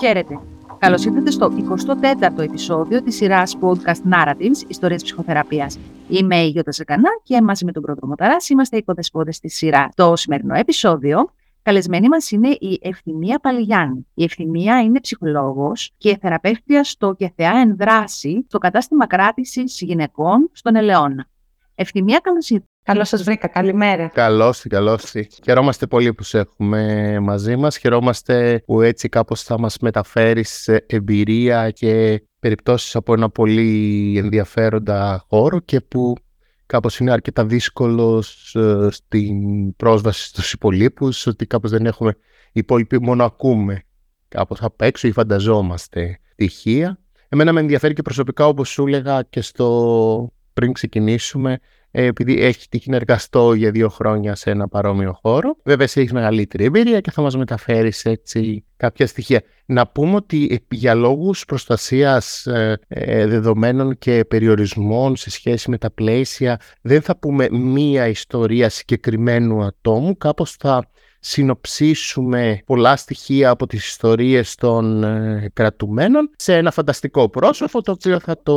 Χαίρετε. Καλώς ήρθατε στο 24ο επεισόδιο της σειράς podcast Narratives Ιστορίε Ψυχοθεραπείας. Είμαι η Γιώτα Ζεκανά και μαζί με τον πρώτο Μοταρά είμαστε οι οικοδεσπότε τη σειρά. Το σημερινό επεισόδιο Καλεσμένη μας είναι η Ευθυμία Παλιγιάννη. Η Ευθυμία είναι ψυχολόγος και θεραπεύτρια στο και θεά ενδράση στο κατάστημα κράτησης γυναικών στον Ελαιώνα. Ευθυμία, καλώς ήρθατε. Καλώς σας βρήκα. Καλημέρα. Καλώς τη, καλώς τη. Χαιρόμαστε πολύ που σε έχουμε μαζί μας. Χαιρόμαστε που έτσι κάπως θα μας μεταφέρεις εμπειρία και περιπτώσεις από ένα πολύ ενδιαφέροντα χώρο και που κάπως είναι αρκετά δύσκολος ε, στην πρόσβαση στους υπολείπους, ότι κάπως δεν έχουμε οι υπόλοιποι μόνο ακούμε κάπως απ' έξω ή φανταζόμαστε στοιχεία. Εμένα με ενδιαφέρει και προσωπικά όπως σου έλεγα και στο πριν ξεκινήσουμε ε, επειδή έχει τύχει να εργαστώ για δύο χρόνια σε ένα παρόμοιο χώρο. Βέβαια, εσύ έχεις μεγαλύτερη εμπειρία και θα μας μεταφέρεις έτσι κάποια στοιχεία. Να πούμε ότι για λόγους προστασίας ε, ε, δεδομένων και περιορισμών σε σχέση με τα πλαίσια, δεν θα πούμε μία ιστορία συγκεκριμένου ατόμου. Κάπως θα συνοψίσουμε πολλά στοιχεία από τις ιστορίες των ε, κρατουμένων σε ένα φανταστικό πρόσωπο το οποίο θα το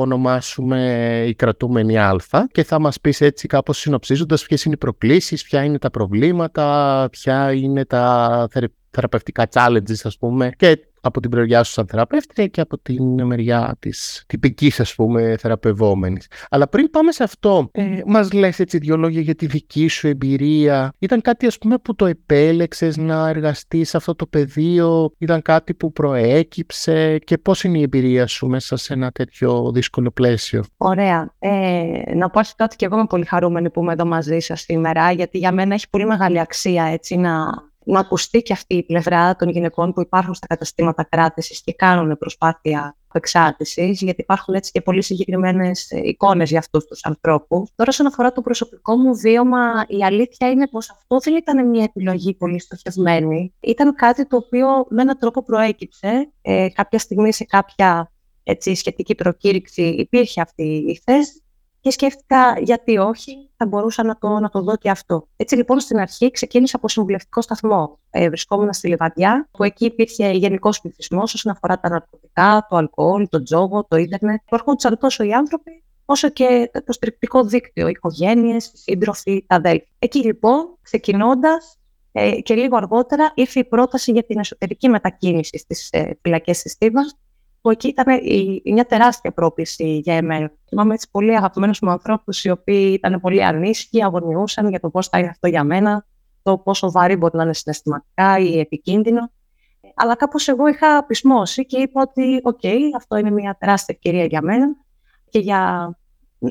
ονομάσουμε η κρατούμενη Α. Και θα μας πεις έτσι κάπως συνοψίζοντας ποιες είναι οι προκλήσεις, ποια είναι τα προβλήματα, ποια είναι τα θεραπευτικά challenges ας πούμε και από την πλευριά σου σαν θεραπεύτρια και από την μεριά της τυπικής ας πούμε θεραπευόμενης. Αλλά πριν πάμε σε αυτό, ε, μας λες έτσι δύο λόγια για τη δική σου εμπειρία. Ήταν κάτι ας πούμε που το επέλεξες να εργαστείς σε αυτό το πεδίο, ήταν κάτι που προέκυψε; Και πώς είναι η εμπειρία σου μέσα σε ένα τέτοιο δύσκολο πλαίσιο; Ωραία. Ε, να πω ότι και εγώ είμαι πολύ χαρούμενη που είμαι εδώ μαζί σας σήμερα, γιατί για μένα έχει πολύ μεγάλη αξία έτσι να να ακουστεί και αυτή η πλευρά των γυναικών που υπάρχουν στα καταστήματα κράτησης και κάνουν προσπάθεια εξάρτησης, γιατί υπάρχουν έτσι και πολύ συγκεκριμένες εικόνες για αυτούς τους ανθρώπους. Τώρα, όσον αφορά το προσωπικό μου βίωμα, η αλήθεια είναι πως αυτό δεν ήταν μια επιλογή πολύ στοχευμένη. Ήταν κάτι το οποίο με έναν τρόπο προέκυψε. Ε, κάποια στιγμή σε κάποια έτσι, σχετική προκήρυξη υπήρχε αυτή η θέση και σκέφτηκα γιατί όχι, θα μπορούσα να το, να το δω και αυτό. Έτσι λοιπόν στην αρχή ξεκίνησα από συμβουλευτικό σταθμό. Ε, βρισκόμουν στη Λιβαδιά, που εκεί υπήρχε γενικός πληθυσμός όσον αφορά τα ναρκωτικά, το αλκοόλ, το τζόγο, το ίντερνετ. Που έρχονταν τόσο οι άνθρωποι, όσο και το στριπτικό δίκτυο, οι οικογένειες, οι σύντροφοι, τα αδέλφια. Εκεί λοιπόν, ξεκινώντας, ε, και λίγο αργότερα ήρθε η πρόταση για την εσωτερική μετακίνηση στις ε, φυλακές της Στίβας, που εκεί ήταν η, μια τεράστια πρόκληση για εμένα. Θυμάμαι έτσι πολύ αγαπημένους μου ανθρώπους, οι οποίοι ήταν πολύ ανήσυχοι, αγωνιούσαν για το πώς θα είναι αυτό για μένα, το πόσο βαρύ μπορεί να είναι συναισθηματικά ή επικίνδυνο. Αλλά κάπως εγώ είχα πεισμώσει και είπα ότι, οκ, αυτό είναι μια τεράστια ευκαιρία για μένα και για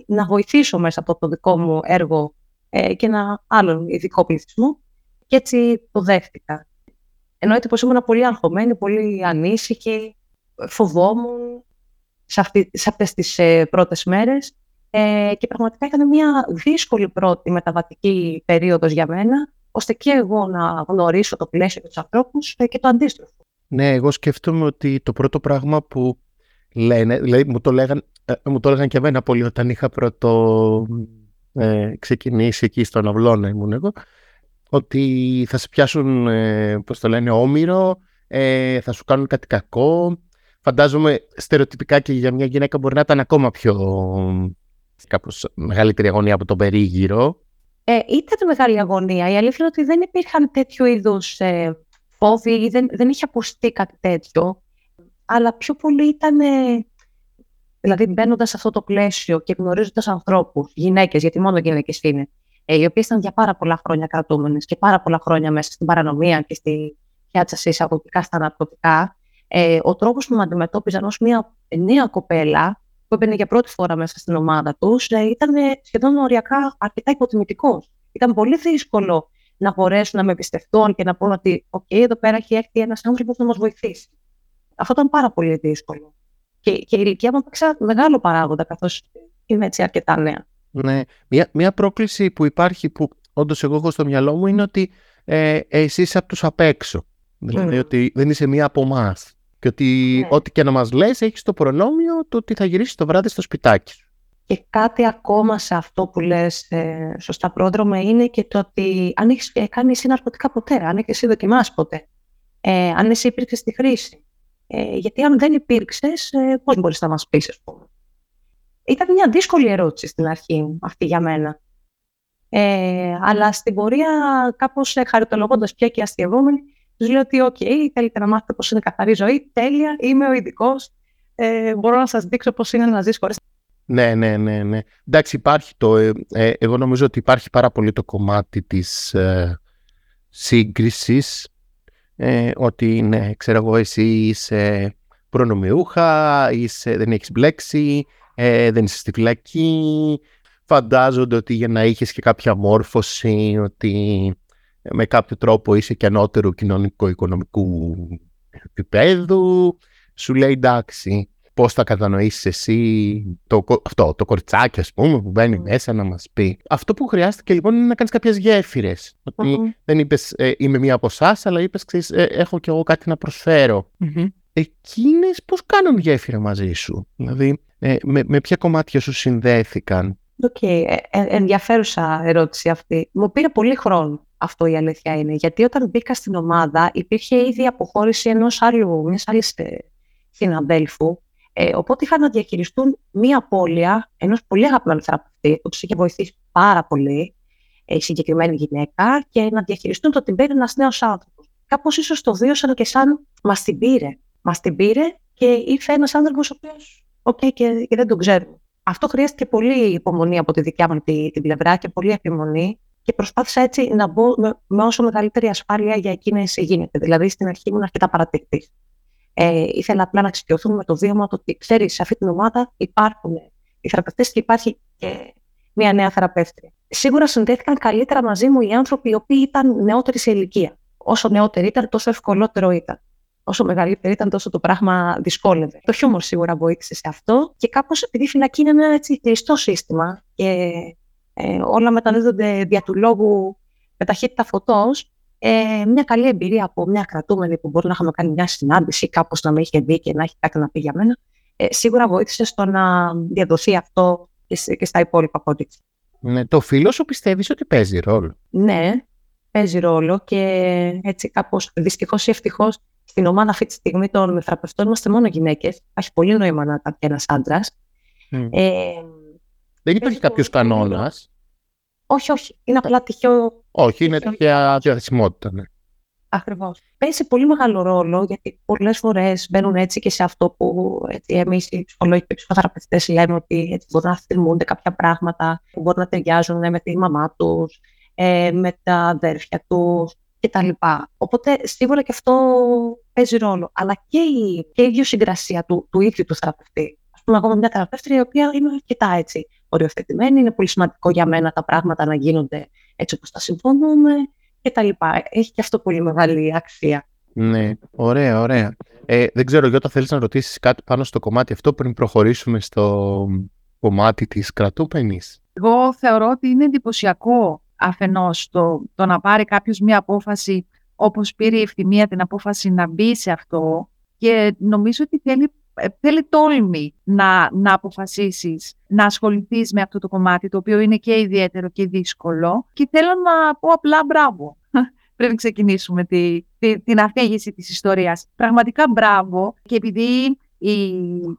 να βοηθήσω μέσα από το δικό μου έργο ε, και ένα άλλον ειδικό πληθυσμό. Και έτσι το δέχτηκα. Εννοείται πως ήμουν πολύ αγχωμένη, πολύ ανήσυχη, φοβόμουν σε, αυτή, σε αυτές τις ε, πρώτες μέρες ε, και πραγματικά ήταν μια δύσκολη πρώτη μεταβατική περίοδος για μένα ώστε και εγώ να γνωρίσω το πλαίσιο και τους ανθρώπους ε, και το αντίστροφο. Ναι, εγώ σκέφτομαι ότι το πρώτο πράγμα που λένε, δηλαδή μου το λέγαν, ε, μου το έλεγαν και εμένα πολύ όταν είχα πρώτο ε, ξεκινήσει εκεί στον αυλώνα ήμουν εγώ, ότι θα σε πιάσουν, ε, πώς το λένε, όμοιρο, ε, θα σου κάνουν κάτι κακό, φαντάζομαι στερεοτυπικά και για μια γυναίκα μπορεί να ήταν ακόμα πιο κάπως μεγαλύτερη αγωνία από τον περίγυρο. Ε, ήταν μεγάλη αγωνία. Η αλήθεια είναι ότι δεν υπήρχαν τέτοιου είδους ε, φόβοι ή δεν, δεν είχε ακουστεί κάτι τέτοιο. Αλλά πιο πολύ ήταν. Ε, δηλαδή, μπαίνοντας σε αυτό το πλαίσιο και γνωρίζοντας ανθρώπους, γυναίκες, γιατί μόνο γυναίκες είναι, ε, οι οποίες ήταν για πάρα πολλά χρόνια κρατούμενες και πάρα πολλά χρόνια μέσα στην παρανομία και στη πιάτσα σε εισαγωγικά στα ναρκωτικά, ε, ο τρόπος που με αντιμετώπιζαν ως μια νέα κοπέλα που έμπαινε για πρώτη φορά μέσα στην ομάδα τους ε, ήταν σχεδόν οριακά αρκετά υποτιμητικός. Ήταν πολύ δύσκολο να μπορέσουν να με εμπιστευτούν και να πούν ότι «ΟΚ, εδώ πέρα έχει έρθει ένας άνθρωπος να μας βοηθήσει». Αυτό ήταν πάρα πολύ δύσκολο. Και, και η ηλικία μου έπαιξε μεγάλο παράγοντα, καθώς είμαι έτσι αρκετά νέα. Ναι. Μια, μια πρόκληση που υπάρχει, που όντως εγώ έχω στο μυαλό μου, είναι ότι ε, εσύ είσαι από τους απ' έξω. Δηλαδή ότι δεν είσαι μία από εμάς. Και ότι ναι. ό,τι και να μας λες έχεις το προνόμιο το ότι θα γυρίσεις το βράδυ στο σπιτάκι σου. Και κάτι ακόμα σε αυτό που λες ε, σωστά πρόδρομα είναι και το ότι αν έχεις κάνει εσύ ναρκωτικά ποτέ, αν έχεις εσύ δοκιμάσει ποτέ, ε, αν εσύ υπήρξες στη χρήση, Ε, γιατί αν δεν υπήρξες, ε, πώς μπορείς να μας πεις, ας πούμε. Ήταν μια δύσκολη ερώτηση στην αρχή αυτή για μένα. Ε, αλλά στην πορεία, κάπως χαριτολογώντας πια και αστειευόμενη, τους λέω ότι, OK, θέλετε να μάθετε πώς είναι καθαρή ζωή. Τέλεια, είμαι ο ειδικός. Ε, μπορώ να σας δείξω πώς είναι να ζεις χωρίς. Ναι, ναι, ναι, ναι. Εντάξει, υπάρχει το. Ε, ε, εγώ νομίζω ότι υπάρχει πάρα πολύ το κομμάτι της ε, σύγκρισης. Ε, ότι, ναι, ξέρω εγώ, εσύ είσαι προνομιούχα, είσαι, δεν έχεις μπλέξει, ε, δεν είσαι στη φυλακή. Φαντάζονται ότι για να είχες και κάποια μόρφωση, ότι με κάποιο τρόπο είσαι και ανώτερου κοινωνικο-οικονομικού επίπεδου. Σου λέει εντάξει, πώς θα κατανοήσεις εσύ το, αυτό, το κοριτσάκι, ας πούμε, που μπαίνει μέσα να μας πει. Αυτό που χρειάστηκε λοιπόν είναι να κάνεις κάποιες γέφυρες. Ότι δεν είπες ε, είμαι μία από εσάς, αλλά είπες ε, έχω κι εγώ κάτι να προσφέρω. Mm-hmm. Εκείνες πώς κάνουν γέφυρα μαζί σου, Δηλαδή, ε, με, με ποια κομμάτια σου συνδέθηκαν; Οκ, okay. ε, ε, ενδιαφέρουσα ερώτηση αυτή. Μου πήρε πολύ χρόνο αυτό η αλήθεια είναι. Γιατί όταν μπήκα στην ομάδα υπήρχε ήδη αποχώρηση ενός άλλου, μιας άλλης συναδέλφου. Ε, οπότε είχαν να διαχειριστούν μία απώλεια ενός πολύ αγαπημένου θεραπευτή, που τους είχε βοηθήσει πάρα πολύ ε, η συγκεκριμένη γυναίκα, και να διαχειριστούν το ότι μπαίνει ένας νέος άνθρωπος. Κάπως ίσως το βίωσαν και σαν μας την πήρε. Μας την πήρε και ήρθε ένας άνθρωπος ο οποίος, οκ, okay, και, και δεν τον ξέρουμε. Αυτό χρειάστηκε πολύ υπομονή από τη δικιά μου την, την πλευρά και πολύ επιμονή και προσπάθησα έτσι να μπω με, με όσο μεγαλύτερη ασφάλεια για εκείνες γίνεται. Δηλαδή, στην αρχή ήμουν αρκετά παρατηρητής. Ε, ήθελα απλά να εξοικειωθούμε με το βίωμα το ότι ξέρεις, σε αυτή την ομάδα υπάρχουν οι θεραπευτές και υπάρχει και μια νέα θεραπεύτρια. Σίγουρα συνδέθηκαν καλύτερα μαζί μου οι άνθρωποι οι οποίοι ήταν νεότεροι σε ηλικία. Όσο νεότεροι ήταν, τόσο ευκολότερο ήταν. Όσο μεγαλύτερη ήταν, τόσο το πράγμα δυσκόλευε. Το χιούμορ σίγουρα βοήθησε σε αυτό και κάπως επειδή η φυλακή είναι ένα έτσι κλειστό σύστημα και ε, όλα μεταδίδονται δια του λόγου με ταχύτητα φωτός, ε, μια καλή εμπειρία από μια κρατούμενη που μπορεί να είχαμε κάνει μια συνάντηση, κάπως να με είχε δει και να έχει κάτι να πει για μένα, ε, σίγουρα βοήθησε στο να διαδοθεί αυτό και, και στα υπόλοιπα contexts. Ναι, το φύλο σου πιστεύεις ότι παίζει ρόλο; Ναι, παίζει ρόλο και έτσι κάπως δυστυχώς ή ευτυχώς στην ομάδα αυτή τη στιγμή των θεραπευτών είμαστε μόνο γυναίκες. Έχει πολύ νόημα να ήταν ένας άντρας. Mm. Ε, δεν υπάρχει κάποιος κανόνας. Όχι, όχι. Είναι απλά τυχαίο. Όχι, είναι τυχαία διαθεσιμότητα. Ναι. Ακριβώς. Παίζει πολύ μεγάλο ρόλο γιατί πολλές φορές μπαίνουν έτσι και σε αυτό που εμείς οι ψυχολόγοι και οι ψυχοθεραπευτές λέμε ότι έτσι, μπορεί να θυμούνται κάποια πράγματα που μπορεί να ταιριάζουν με τη μαμά τους, ε, με τα αδέρφια τους κτλ. Οπότε σίγουρα και αυτό παίζει ρόλο. Αλλά και η, και η ιδιοσυγκρασία του, του ίδιου του θεραπευτή. Α πούμε, εγώ είμαι μια θεραπεύτρια η οποία είναι αρκετά έτσι οριοθετημένη. Είναι πολύ σημαντικό για μένα τα πράγματα να γίνονται έτσι όπως τα συμφωνούμε κτλ. Έχει και αυτό πολύ μεγάλη αξία. Ναι, ωραία, ωραία. Ε, δεν ξέρω, Γιώτα, θέλεις να ρωτήσεις κάτι πάνω στο κομμάτι αυτό πριν προχωρήσουμε στο κομμάτι της κρατούμενης. Εγώ θεωρώ ότι είναι εντυπωσιακό αφενός το, το να πάρει κάποιος μια απόφαση όπως πήρε η ευθυμία την απόφαση να μπει σε αυτό και νομίζω ότι θέλει, ε, θέλει τόλμη να, να αποφασίσεις να ασχοληθείς με αυτό το κομμάτι το οποίο είναι και ιδιαίτερο και δύσκολο και θέλω να πω απλά μπράβο πριν ξεκινήσουμε τη, τη, την αφήγηση της ιστορίας. Πραγματικά μπράβο και επειδή η,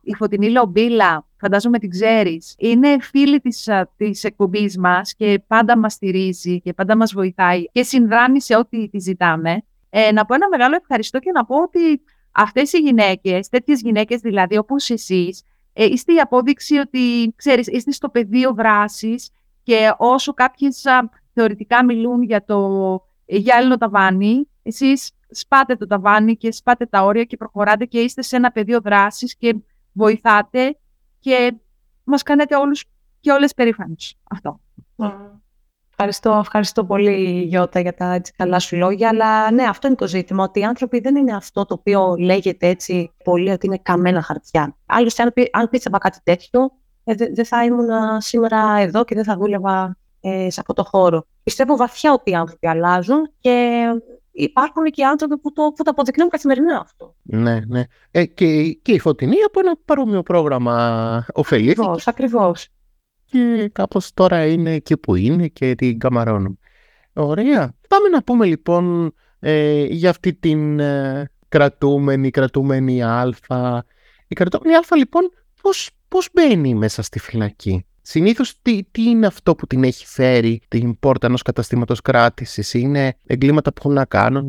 η Φωτεινή Λομπίλα, φαντάζομαι την ξέρεις, είναι φίλη της, της εκπομπής μας και πάντα μας στηρίζει και πάντα μας βοηθάει και συνδράμει σε ό,τι τη ζητάμε. Ε, να πω ένα μεγάλο ευχαριστώ και να πω ότι αυτές οι γυναίκες, τέτοιες γυναίκες δηλαδή όπως εσείς, ε, είστε η απόδειξη ότι, ξέρεις, είστε στο πεδίο δράσης και όσο κάποιες θεωρητικά μιλούν για το γυάλινο ταβάνι, εσείς σπάτε το ταβάνι και σπάτε τα όρια και προχωράτε και είστε σε ένα πεδίο δράσης και βοηθάτε και μας κάνετε όλους και όλες περήφανες. Αυτό. Ευχαριστώ, ευχαριστώ πολύ Γιώτα για τα έτσι, καλά σου λόγια, αλλά ναι, αυτό είναι το ζήτημα, ότι οι άνθρωποι δεν είναι αυτό το οποίο λέγεται έτσι πολύ ότι είναι καμένα χαρτιά. Άλλωστε, αν, αν πίστευα κάτι τέτοιο, ε, δεν θα ήμουν σήμερα εδώ και δεν θα δούλευα ε, σε αυτό το χώρο. Πιστεύω βαθιά ότι οι άνθρωποι αλλάζουν και υπάρχουν και άνθρωποι που το, που το αποδεικνύουν καθημερινά αυτό. Ναι, ναι. Ε, και, και η Φωτεινή από ένα παρόμοιο πρόγραμμα ωφελήθηκε. Ακριβώς, ακριβώς. Και κάπως τώρα είναι εκεί που είναι και την καμαρώνουμε. Ωραία. Πάμε να πούμε λοιπόν ε, για αυτή την, ε, κρατούμενη, κρατούμενη Α. Η κρατούμενη Α λοιπόν πώς, πώς μπαίνει μέσα στη φυλακή; Συνήθως τι, τι είναι αυτό που την έχει φέρει την πόρτα ενός καταστήματος κράτησης; Είναι εγκλήματα που έχουν να κάνουν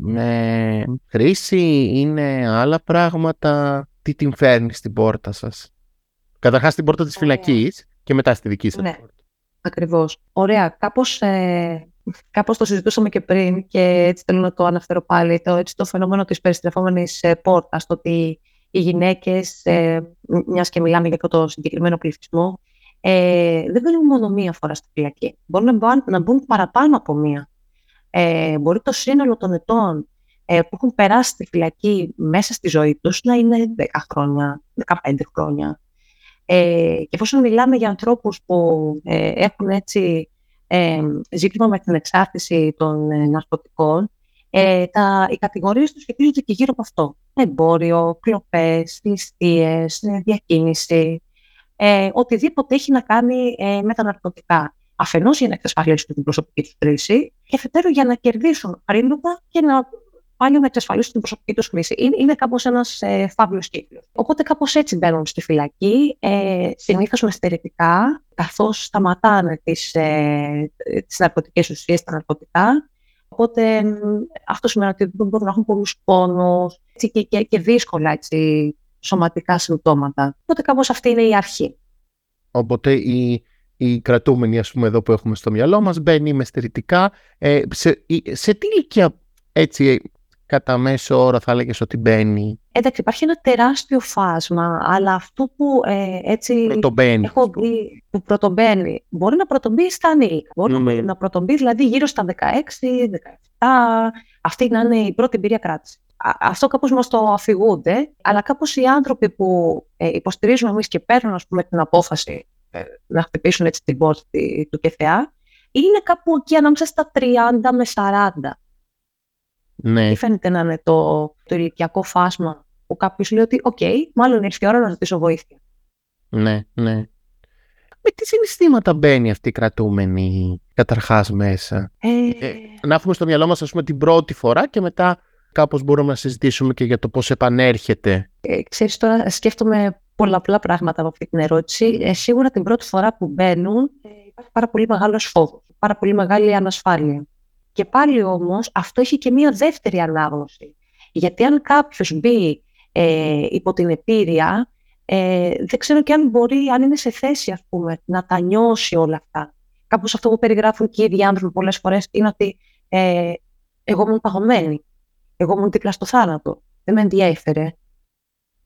με χρήση, είναι άλλα πράγματα; Τι την φέρνει στην πόρτα σας; Καταρχάς στην πόρτα της φυλακής και μετά στη δική σας ναι. πόρτα. Ακριβώς. Ωραία. Κάπως, ε, κάπως το συζητούσαμε και πριν και έτσι θέλω να το αναφέρω πάλι. Το, έτσι, το φαινόμενο της περιστρεφόμενης ε, πόρτας, το ότι οι γυναίκες, ε, μιας και μιλάμε για το συγκεκριμένο πληθυσμό, ε, δεν μπαίνουν μόνο μία φορά στη φυλακή. Μπορούν να μπουν, να μπουν παραπάνω από μία. Ε, μπορεί το σύνολο των ετών ε, που έχουν περάσει στη φυλακή μέσα στη ζωή τους να είναι 10 χρόνια, 15 χρόνια. Ε, και εφόσον μιλάμε για ανθρώπους που ε, έχουν έτσι ε, ζήτημα με την εξάρτηση των ε, ναρκωτικών, ε, τα, οι κατηγορίες τους σχετίζονται και γύρω από αυτό. Εμπόριο, κλοπές, ληστείες, ε, διακίνηση, ε, οτιδήποτε έχει να κάνει ε, με τα ναρκωτικά. Αφενός για να εξασφαλίσουν την προσωπική τους χρήση και αφετέρου για να κερδίσουν χρήματα και να πάλι να εξασφαλίσουν την προσωπική τους χρήση. Είναι, είναι κάπως ένας ε, φαύλος κύκλος. Οπότε κάπως έτσι μπαίνουν στη φυλακή, ε, συνήθως με στερετικά, καθώς σταματάνε τις ε, τις ναρκωτικές ουσίες, τα ναρκωτικά. Οπότε αυτό σημαίνει ότι δεν μπορούν να έχουν πολλούς πόνους και, και, και δύσκολα έτσι, σωματικά συμπτώματα. Οπότε κάπως αυτή είναι η αρχή. Οπότε η, η κρατούμενη ας πούμε εδώ που έχουμε στο μυαλό μας μπαίνει με στερητικά. Ε, σε, σε τι ηλικία έτσι κατά μέσο όρο θα έλεγες ότι μπαίνει. Εντάξει, υπάρχει ένα τεράστιο φάσμα, αλλά αυτό που ε, έτσι πρωτομπαίνει. έχω δει που πρωτομπαίνει, μπορεί να πρωτομπεί στα ανήλικα. Μπορεί να πρωτομπεί δηλαδή γύρω στα 16, 17. Αυτή να είναι η πρώτη εμπειρία κράτησης αυτό κάπως μας το αφηγούνται, αλλά κάπως οι άνθρωποι που ε, υποστηρίζουμε εμείς και παίρνουν ας πούμε, την απόφαση ε, να χτυπήσουν έτσι την πόρτα του ΚΕΘΕΑ, είναι κάπου εκεί ανάμεσα στα 30 με 40. Ναι. Τι φαίνεται να είναι το, το ηλικιακό φάσμα που κάποιος λέει ότι «ΟΚ, μάλλον ήρθε η ώρα να ζητήσω βοήθεια». Ναι, ναι. Με τι συναισθήματα μπαίνει αυτή η κρατούμενη καταρχάς μέσα; Ε... Ε, να έχουμε στο μυαλό μας ας πούμε την πρώτη φορά και μετά κάπως μπορούμε να συζητήσουμε και για το πώς επανέρχεται. Ε, ξέρεις, τώρα σκέφτομαι πολλαπλά πράγματα από αυτή την ερώτηση. Ε, σίγουρα την πρώτη φορά που μπαίνουν ε, υπάρχει πάρα πολύ μεγάλος φόβος, πάρα πολύ μεγάλη ανασφάλεια. Και πάλι όμως αυτό έχει και μία δεύτερη ανάγνωση. Γιατί αν κάποιος μπει ε, υπό την επίρρεια, ε, δεν ξέρω και αν μπορεί, αν είναι σε θέση ας πούμε, να τα νιώσει όλα αυτά. Κάπως αυτό που περιγράφουν και οι ίδιοι άνθρωποι πολλές φορές είναι ότι ε, εγώ ήμουν παγωμένη. Εγώ ήμουν δίπλα στο θάνατο. Δεν με ενδιέφερε.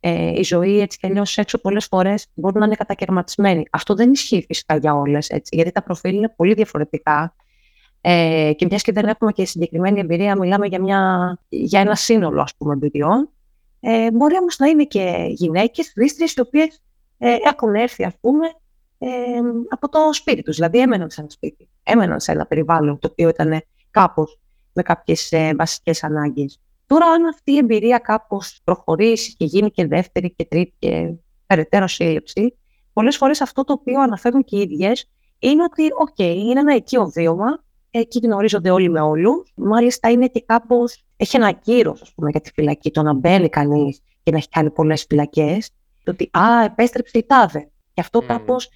Ε, η ζωή έτσι κι αλλιώς έξω πολλές φορές μπορεί να είναι κατακαιρματισμένη. Αυτό δεν ισχύει φυσικά για όλες, γιατί τα προφίλ είναι πολύ διαφορετικά. Ε, και μιας και δεν έχουμε και συγκεκριμένη εμπειρία, μιλάμε για, μια, για ένα σύνολο ας πούμε, εμπειριών. Ε, μπορεί όμως να είναι και γυναίκες, χρήστριε, οι οποίες ε, έχουν έρθει, ας πούμε, ε, από το σπίτι τους. Δηλαδή, έμεναν σε ένα σπίτι. Έμεναν σε ένα περιβάλλον το οποίο ήταν κάπως με κάποιες ε, βασικές ανάγκες. Τώρα, αν αυτή η εμπειρία κάπως προχωρήσει και γίνει και δεύτερη και τρίτη και περαιτέρω σύλληψη, πολλές φορές αυτό το οποίο αναφέρουν και οι ίδιες είναι ότι, οκ, είναι ένα οικείο βίωμα, εκεί γνωρίζονται όλοι με όλους. Μάλιστα, είναι και κάπως. Έχει ένα κύρος, ας πούμε, για τη φυλακή. Το να μπαίνει κανείς και να έχει κάνει πολλές φυλακές. Το ότι, α, επέστρεψε η τάδε. Και αυτό mm. κάπως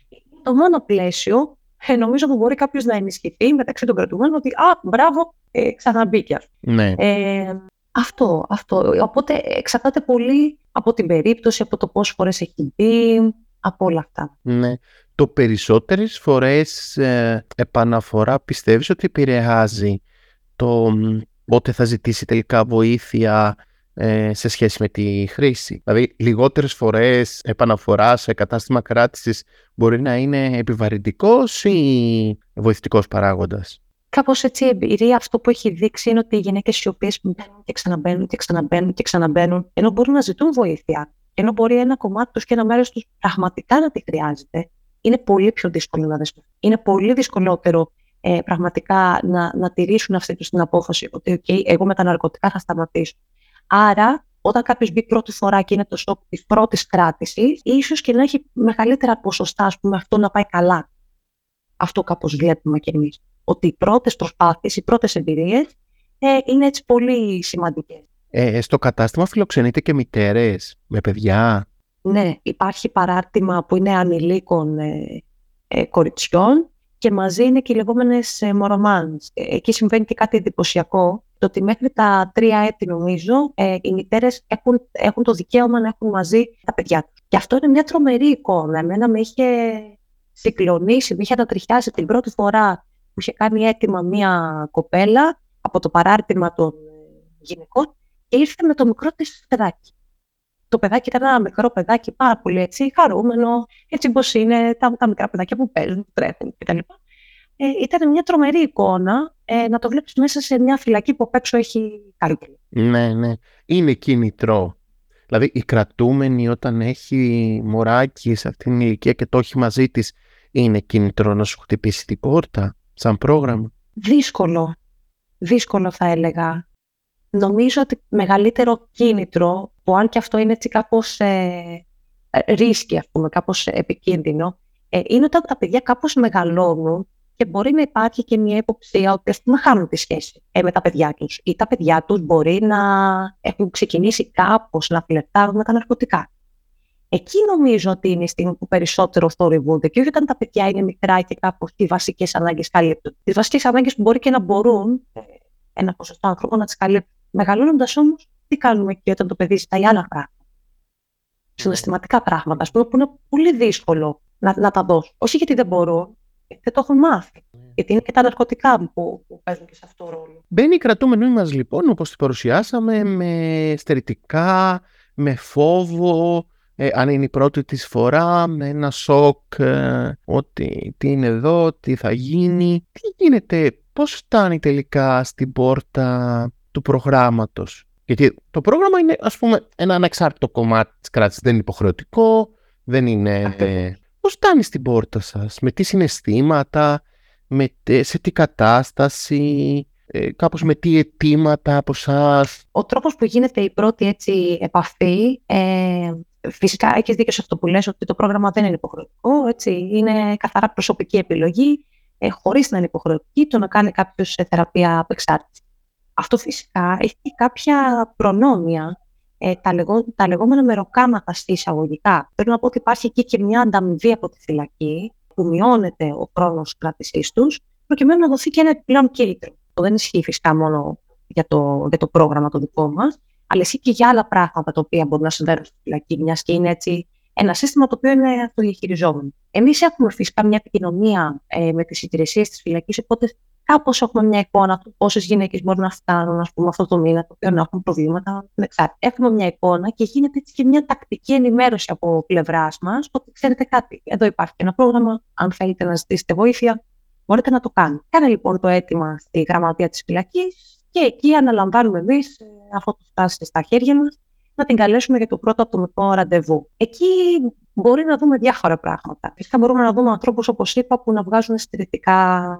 το μόνο πλαίσιο ε, νομίζω ότι μπορεί κάποιος να ενισχυθεί μεταξύ των κρατουμένων ότι Α, μπράβο, ε, ξαναμπήκε. Ναι. Ε, αυτό, αυτό. Οπότε εξαρτάται πολύ από την περίπτωση, από το πόσες φορές έχει μπει, από όλα αυτά. Ναι. Το περισσότερες φορές ε, επαναφορά πιστεύεις ότι επηρεάζει το πότε θα ζητήσει τελικά βοήθεια ε, σε σχέση με τη χρήση; Δηλαδή, λιγότερες φορές επαναφορά σε κατάστημα κράτησης μπορεί να είναι επιβαρυντικός ή βοηθητικός παράγοντας; Κάπως έτσι η εμπειρία αυτό που έχει δείξει είναι ότι οι γυναίκες οι οποίες μπαίνουν και ξαναμπαίνουν και ξαναμπαίνουν και ξαναμπαίνουν, ενώ μπορούν να ζητούν βοήθεια, ενώ μπορεί ένα κομμάτι τους και ένα μέρος τους πραγματικά να τη χρειάζεται, είναι πολύ πιο δύσκολο να δεσμευτούν. Είναι πολύ δυσκολότερο ε, πραγματικά να, να τηρήσουν αυτή τους την απόφαση ότι okay, εγώ με τα ναρκωτικά θα σταματήσω. Άρα, όταν κάποιος μπει πρώτη φορά και είναι το σοκ της πρώτης κράτησης, ίσως και να έχει μεγαλύτερα ποσοστά, ας πούμε, αυτό να πάει καλά. Αυτό κάπως βλέπουμε κι εμείς. Ότι οι πρώτες προσπάθειες, οι πρώτες εμπειρίες ε, είναι έτσι πολύ σημαντικές. Ε, στο κατάστημα φιλοξενείτε και μητέρες με παιδιά; Ναι, υπάρχει παράρτημα που είναι ανηλίκων ε, ε, κοριτσιών και μαζί είναι και οι λεγόμενες ε, Εκεί συμβαίνει και κάτι εντυπωσιακό, το ότι μέχρι τα τρία έτη νομίζω ε, οι μητέρες έχουν, έχουν το δικαίωμα να έχουν μαζί τα παιδιά τους. Και αυτό είναι μια τρομερή εικόνα. Εμένα με είχε συγκλονίσει, με είχε ανατριχιάσει την πρώτη φορά που είχε κάνει έτοιμα μια κοπέλα από το παράρτημα των γυναικών και ήρθε με το μικρό της παιδάκι. Το παιδάκι ήταν ένα μικρό παιδάκι, πάρα πολύ έτσι, χαρούμενο, έτσι όπως είναι τα, τα μικρά παιδάκια που παίζουν, που τρέχουν κτλ. Ε, ήταν μια τρομερή εικόνα ε, να το βλέπεις μέσα σε μια φυλακή που απ' έξω έχει κάλπη. Ναι, ναι. Είναι κίνητρο. Δηλαδή η κρατούμενη όταν έχει μωράκι σε αυτήν την ηλικία και το έχει μαζί της, είναι κίνητρο να σου χτυπήσει την πόρτα σαν πρόγραμμα; Δύσκολο. Δύσκολο θα έλεγα. Νομίζω ότι μεγαλύτερο κίνητρο, που αν και αυτό είναι έτσι κάπως ε, ρίσκι, ας πούμε, κάπως επικίνδυνο, ε, είναι όταν τα παιδιά κάπως μεγαλώνουν και μπορεί να υπάρχει και μια υποψία ότι ας πούμε χάνουν τη σχέση ε, με τα παιδιά τους ή τα παιδιά τους μπορεί να έχουν ξεκινήσει κάπως να φλερτάρουν με τα ναρκωτικά. Εκεί νομίζω ότι είναι η στιγμή που περισσότερο θορυβούνται και όχι όταν τα παιδιά είναι μικρά και κάπως τι βασικές ανάγκες καλύπτουν. Τις βασικές ανάγκες που μπορεί και να μπορούν ε, ένα ποσοστό ανθρώπων να τις καλύπτουν. Μεγαλώνοντας όμως, τι κάνουμε εκεί όταν το παιδί ζητάει άλλα πράγματα; Συναισθηματικά πράγματα, ας πούμε, που είναι πολύ δύσκολο να, να τα δώσουν. Όχι γιατί δεν μπορούν, δεν το έχουν μάθει. Γιατί είναι και τα ναρκωτικά που, που παίζουν και σε αυτό το ρόλο. Μπαίνει η κρατούμενη μας λοιπόν, όπως την παρουσιάσαμε, με στερητικά, με φόβο, ε, αν είναι η πρώτη της φορά, με ένα σοκ, ε, ότι τι είναι εδώ, τι θα γίνει. Τι γίνεται, πώς φτάνει τελικά στην πόρτα του προγράμματος. Γιατί το πρόγραμμα είναι, ας πούμε, ένα ανεξάρτητο κομμάτι της κράτησης. Δεν είναι υποχρεωτικό, δεν είναι... Πώς φτάνεις στην πόρτα σας, με τι συναισθήματα, με, σε τι κατάσταση, ε, κάπως με τι αιτήματα από εσάς. Ο τρόπος που γίνεται η πρώτη έτσι, επαφή, ε, φυσικά έχεις δίκιο σε αυτό που λες ότι το πρόγραμμα δεν είναι υποχρεωτικό, έτσι, είναι καθαρά προσωπική επιλογή, ε, χωρίς να είναι υποχρεωτική το να κάνει κάποιος θεραπεία απεξάρτηση. Αυτό φυσικά έχει κάποια προνόμια ε, τα, λεγό, τα λεγόμενα μεροκάματα στη εισαγωγικά. Θέλω να πω ότι υπάρχει εκεί και μια ανταμοιβή από τη φυλακή, που μειώνεται ο χρόνος κράτησής τους, προκειμένου να δοθεί και ένα επιπλέον κίνητρο. Αυτό δεν ισχύει φυσικά μόνο για το, για το πρόγραμμα το δικό μας, αλλά ισχύει και για άλλα πράγματα τα οποία μπορούν να συμβαίνουν στη φυλακή, μιας και είναι έτσι ένα σύστημα το οποίο είναι αυτοδιαχειριζόμενο. Εμείς έχουμε φυσικά μια επικοινωνία ε, με τις υπηρεσίες της φυλακής, οπότε κάπως έχουμε μια εικόνα του πόσες γυναίκες μπορούν να φτάνουν ας πούμε, αυτό το μήνα, το οποίο να έχουν προβλήματα. Έχουμε μια εικόνα και γίνεται έτσι και μια τακτική ενημέρωση από πλευράς μας ότι ξέρετε κάτι. Εδώ υπάρχει ένα πρόγραμμα. Αν θέλετε να ζητήσετε βοήθεια, μπορείτε να το κάνετε. Κάνε λοιπόν το αίτημα στη γραμματεία της φυλακής και εκεί αναλαμβάνουμε εμείς, ε, αφού το φτάσει στα χέρια μας, να την καλέσουμε για το πρώτο ατομικό ραντεβού. Εκεί μπορεί να δούμε διάφορα πράγματα. Φυσικά μπορούμε να δούμε ανθρώπους, όπως είπα, που να βγάζουν συντηρητικά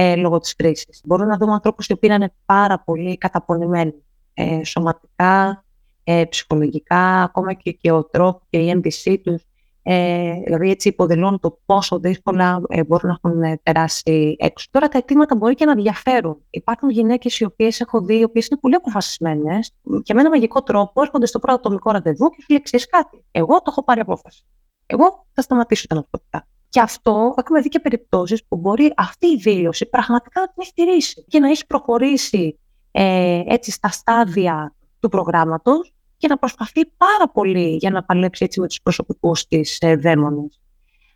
ε, λόγω της κρίσης. Μπορούμε να δούμε ανθρώπους οι οποίοι είναι πάρα πολύ καταπονημένοι ε, σωματικά, ε, ψυχολογικά, ακόμα και, και ο τρόπος και η ένδυσή τους. Ε, δηλαδή έτσι υποδηλώνουν το πόσο δύσκολα ε, μπορούν να έχουν ε, περάσει έξω. Τώρα τα αιτήματα μπορεί και να διαφέρουν. Υπάρχουν γυναίκες οι οποίες έχω δει, οι οποίες είναι πολύ αποφασισμένες και με ένα μαγικό τρόπο έρχονται στο πρώτο ατομικό ραντεβού και σου λέει κάτι. Εγώ το έχω πάρει απόφαση. Εγώ θα σταματήσω τα ναρκωτικά. Και αυτό έχουμε δει και περιπτώσεις που μπορεί αυτή η δήλωση πραγματικά να την έχει τηρήσει και να έχει προχωρήσει ε, έτσι στα στάδια του προγράμματος και να προσπαθεί πάρα πολύ για να παλέψει έτσι με τους προσωπικούς της ε, δαίμονες.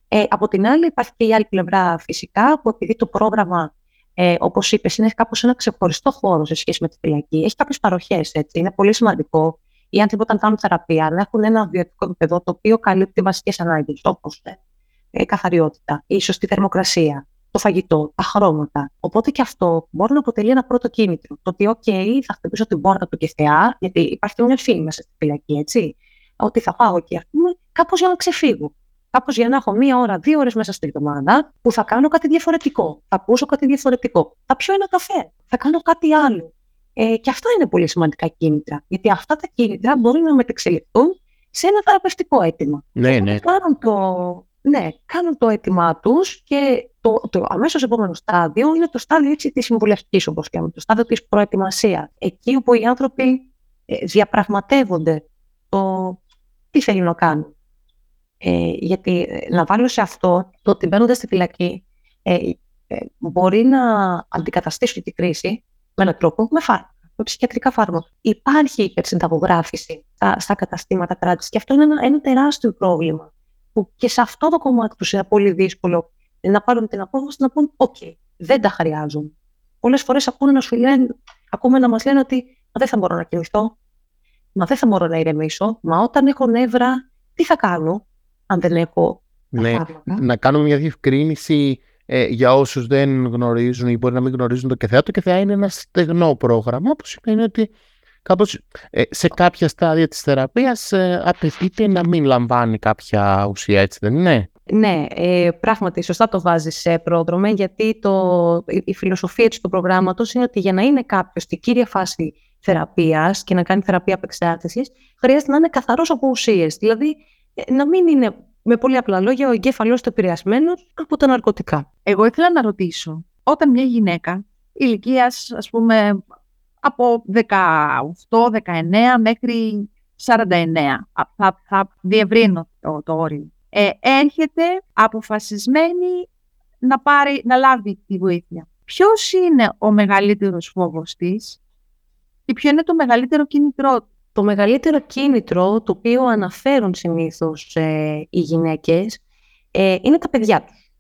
Ε, από την άλλη, υπάρχει και η άλλη πλευρά φυσικά, που επειδή το πρόγραμμα, ε, όπως είπες, είναι κάπως ένα ξεχωριστό χώρο σε σχέση με τη φυλακή, έχει κάποιες παροχές. Είναι πολύ σημαντικό οι άνθρωποι όταν κάνουν θεραπεία να έχουν ένα βιωτικό επίπεδο το οποίο καλύπτει βασικές ανάγκες, όπως ε, καθαριότητα, η σωστή θερμοκρασία, το φαγητό, τα χρώματα. Οπότε και αυτό μπορεί να αποτελεί ένα πρώτο κίνητρο. Το ότι, OK, θα χτυπήσω την πόρτα του και θεά, γιατί υπάρχει μια ευθύνη μέσα στη φυλακή, έτσι. Ότι θα πάω εκεί, ας πούμε, κάπως για να ξεφύγω. Κάπως για να έχω μία ώρα, δύο ώρες μέσα στην εβδομάδα που θα κάνω κάτι διαφορετικό. Θα ακούσω κάτι διαφορετικό. Θα πιω ένα καφέ. Θα κάνω κάτι άλλο. Ε, και αυτά είναι πολύ σημαντικά κίνητρα. Γιατί αυτά τα κίνητρα μπορεί να μετεξελιχθούν σε ένα θεραπευτικό αίτημα. Ναι, ναι. Κάνουν το, ναι, κάνουν το αίτημά τους και το, το αμέσως επόμενο στάδιο είναι το στάδιο της συμβουλευτικής, όπως λέμε, το στάδιο της προετοιμασίας. Εκεί όπου οι άνθρωποι ε, διαπραγματεύονται το τι θέλουν να κάνουν. Ε, γιατί ε, να βάλω σε αυτό το ότι μπαίνοντας στη φυλακή ε, ε, μπορεί να αντικαταστήσουν τη κρίση με έναν τρόπο με φάρμακα, με ψυχιατρικά φάρμακα. Υπάρχει υπερσυνταγογράφηση στα, στα καταστήματα κράτησης και αυτό είναι ένα, ένα τεράστιο πρόβλημα. Που και σε αυτό το κομμάτι τους είναι πολύ δύσκολο να πάρουν την απόφαση να πούν: OK, δεν τα χρειάζομαι. Πολλές φορές ακούνε να σου λένε, ακούμε να μας λένε ότι δεν θα μπορώ να κινηθώ, μα δεν θα μπορώ να ηρεμήσω, μα όταν έχω νεύρα, τι θα κάνω αν δεν έχω ναι, να κάνω μια διευκρίνηση ε, για όσους δεν γνωρίζουν ή μπορεί να μην γνωρίζουν το ΚΕΘΕΑ. Το ΚΕΘΕΑ είναι ένα στεγνό πρόγραμμα που σημαίνει ότι κάπως ε, σε κάποια στάδια της θεραπείας ε, απαιτείται να μην λαμβάνει κάποια ουσία, έτσι δεν είναι; Ναι, ε, πράγματι, σωστά το βάζεις σε πρόδρομε, γιατί το, η φιλοσοφία του προγράμματος είναι ότι για να είναι κάποιος στη κύρια φάση θεραπείας και να κάνει θεραπεία απεξάρτησης, χρειάζεται να είναι καθαρός από ουσίες. Δηλαδή, ε, να μην είναι με πολύ απλά λόγια ο εγκέφαλός του επηρεασμένος από τα ναρκωτικά. Εγώ ήθελα να ρωτήσω, όταν μια γυναίκα ηλικίας, ας πούμε, από 18-19 μέχρι 49, θα, θα διευρύνω το, το όριο, ε, έρχεται αποφασισμένη να, πάρει, να λάβει τη βοήθεια. Ποιος είναι ο μεγαλύτερος φόβος της και ποιο είναι το μεγαλύτερο κίνητρό το μεγαλύτερο κίνητρο το οποίο αναφέρουν συνήθως ε, οι γυναίκες ε, είναι τα παιδιά τους.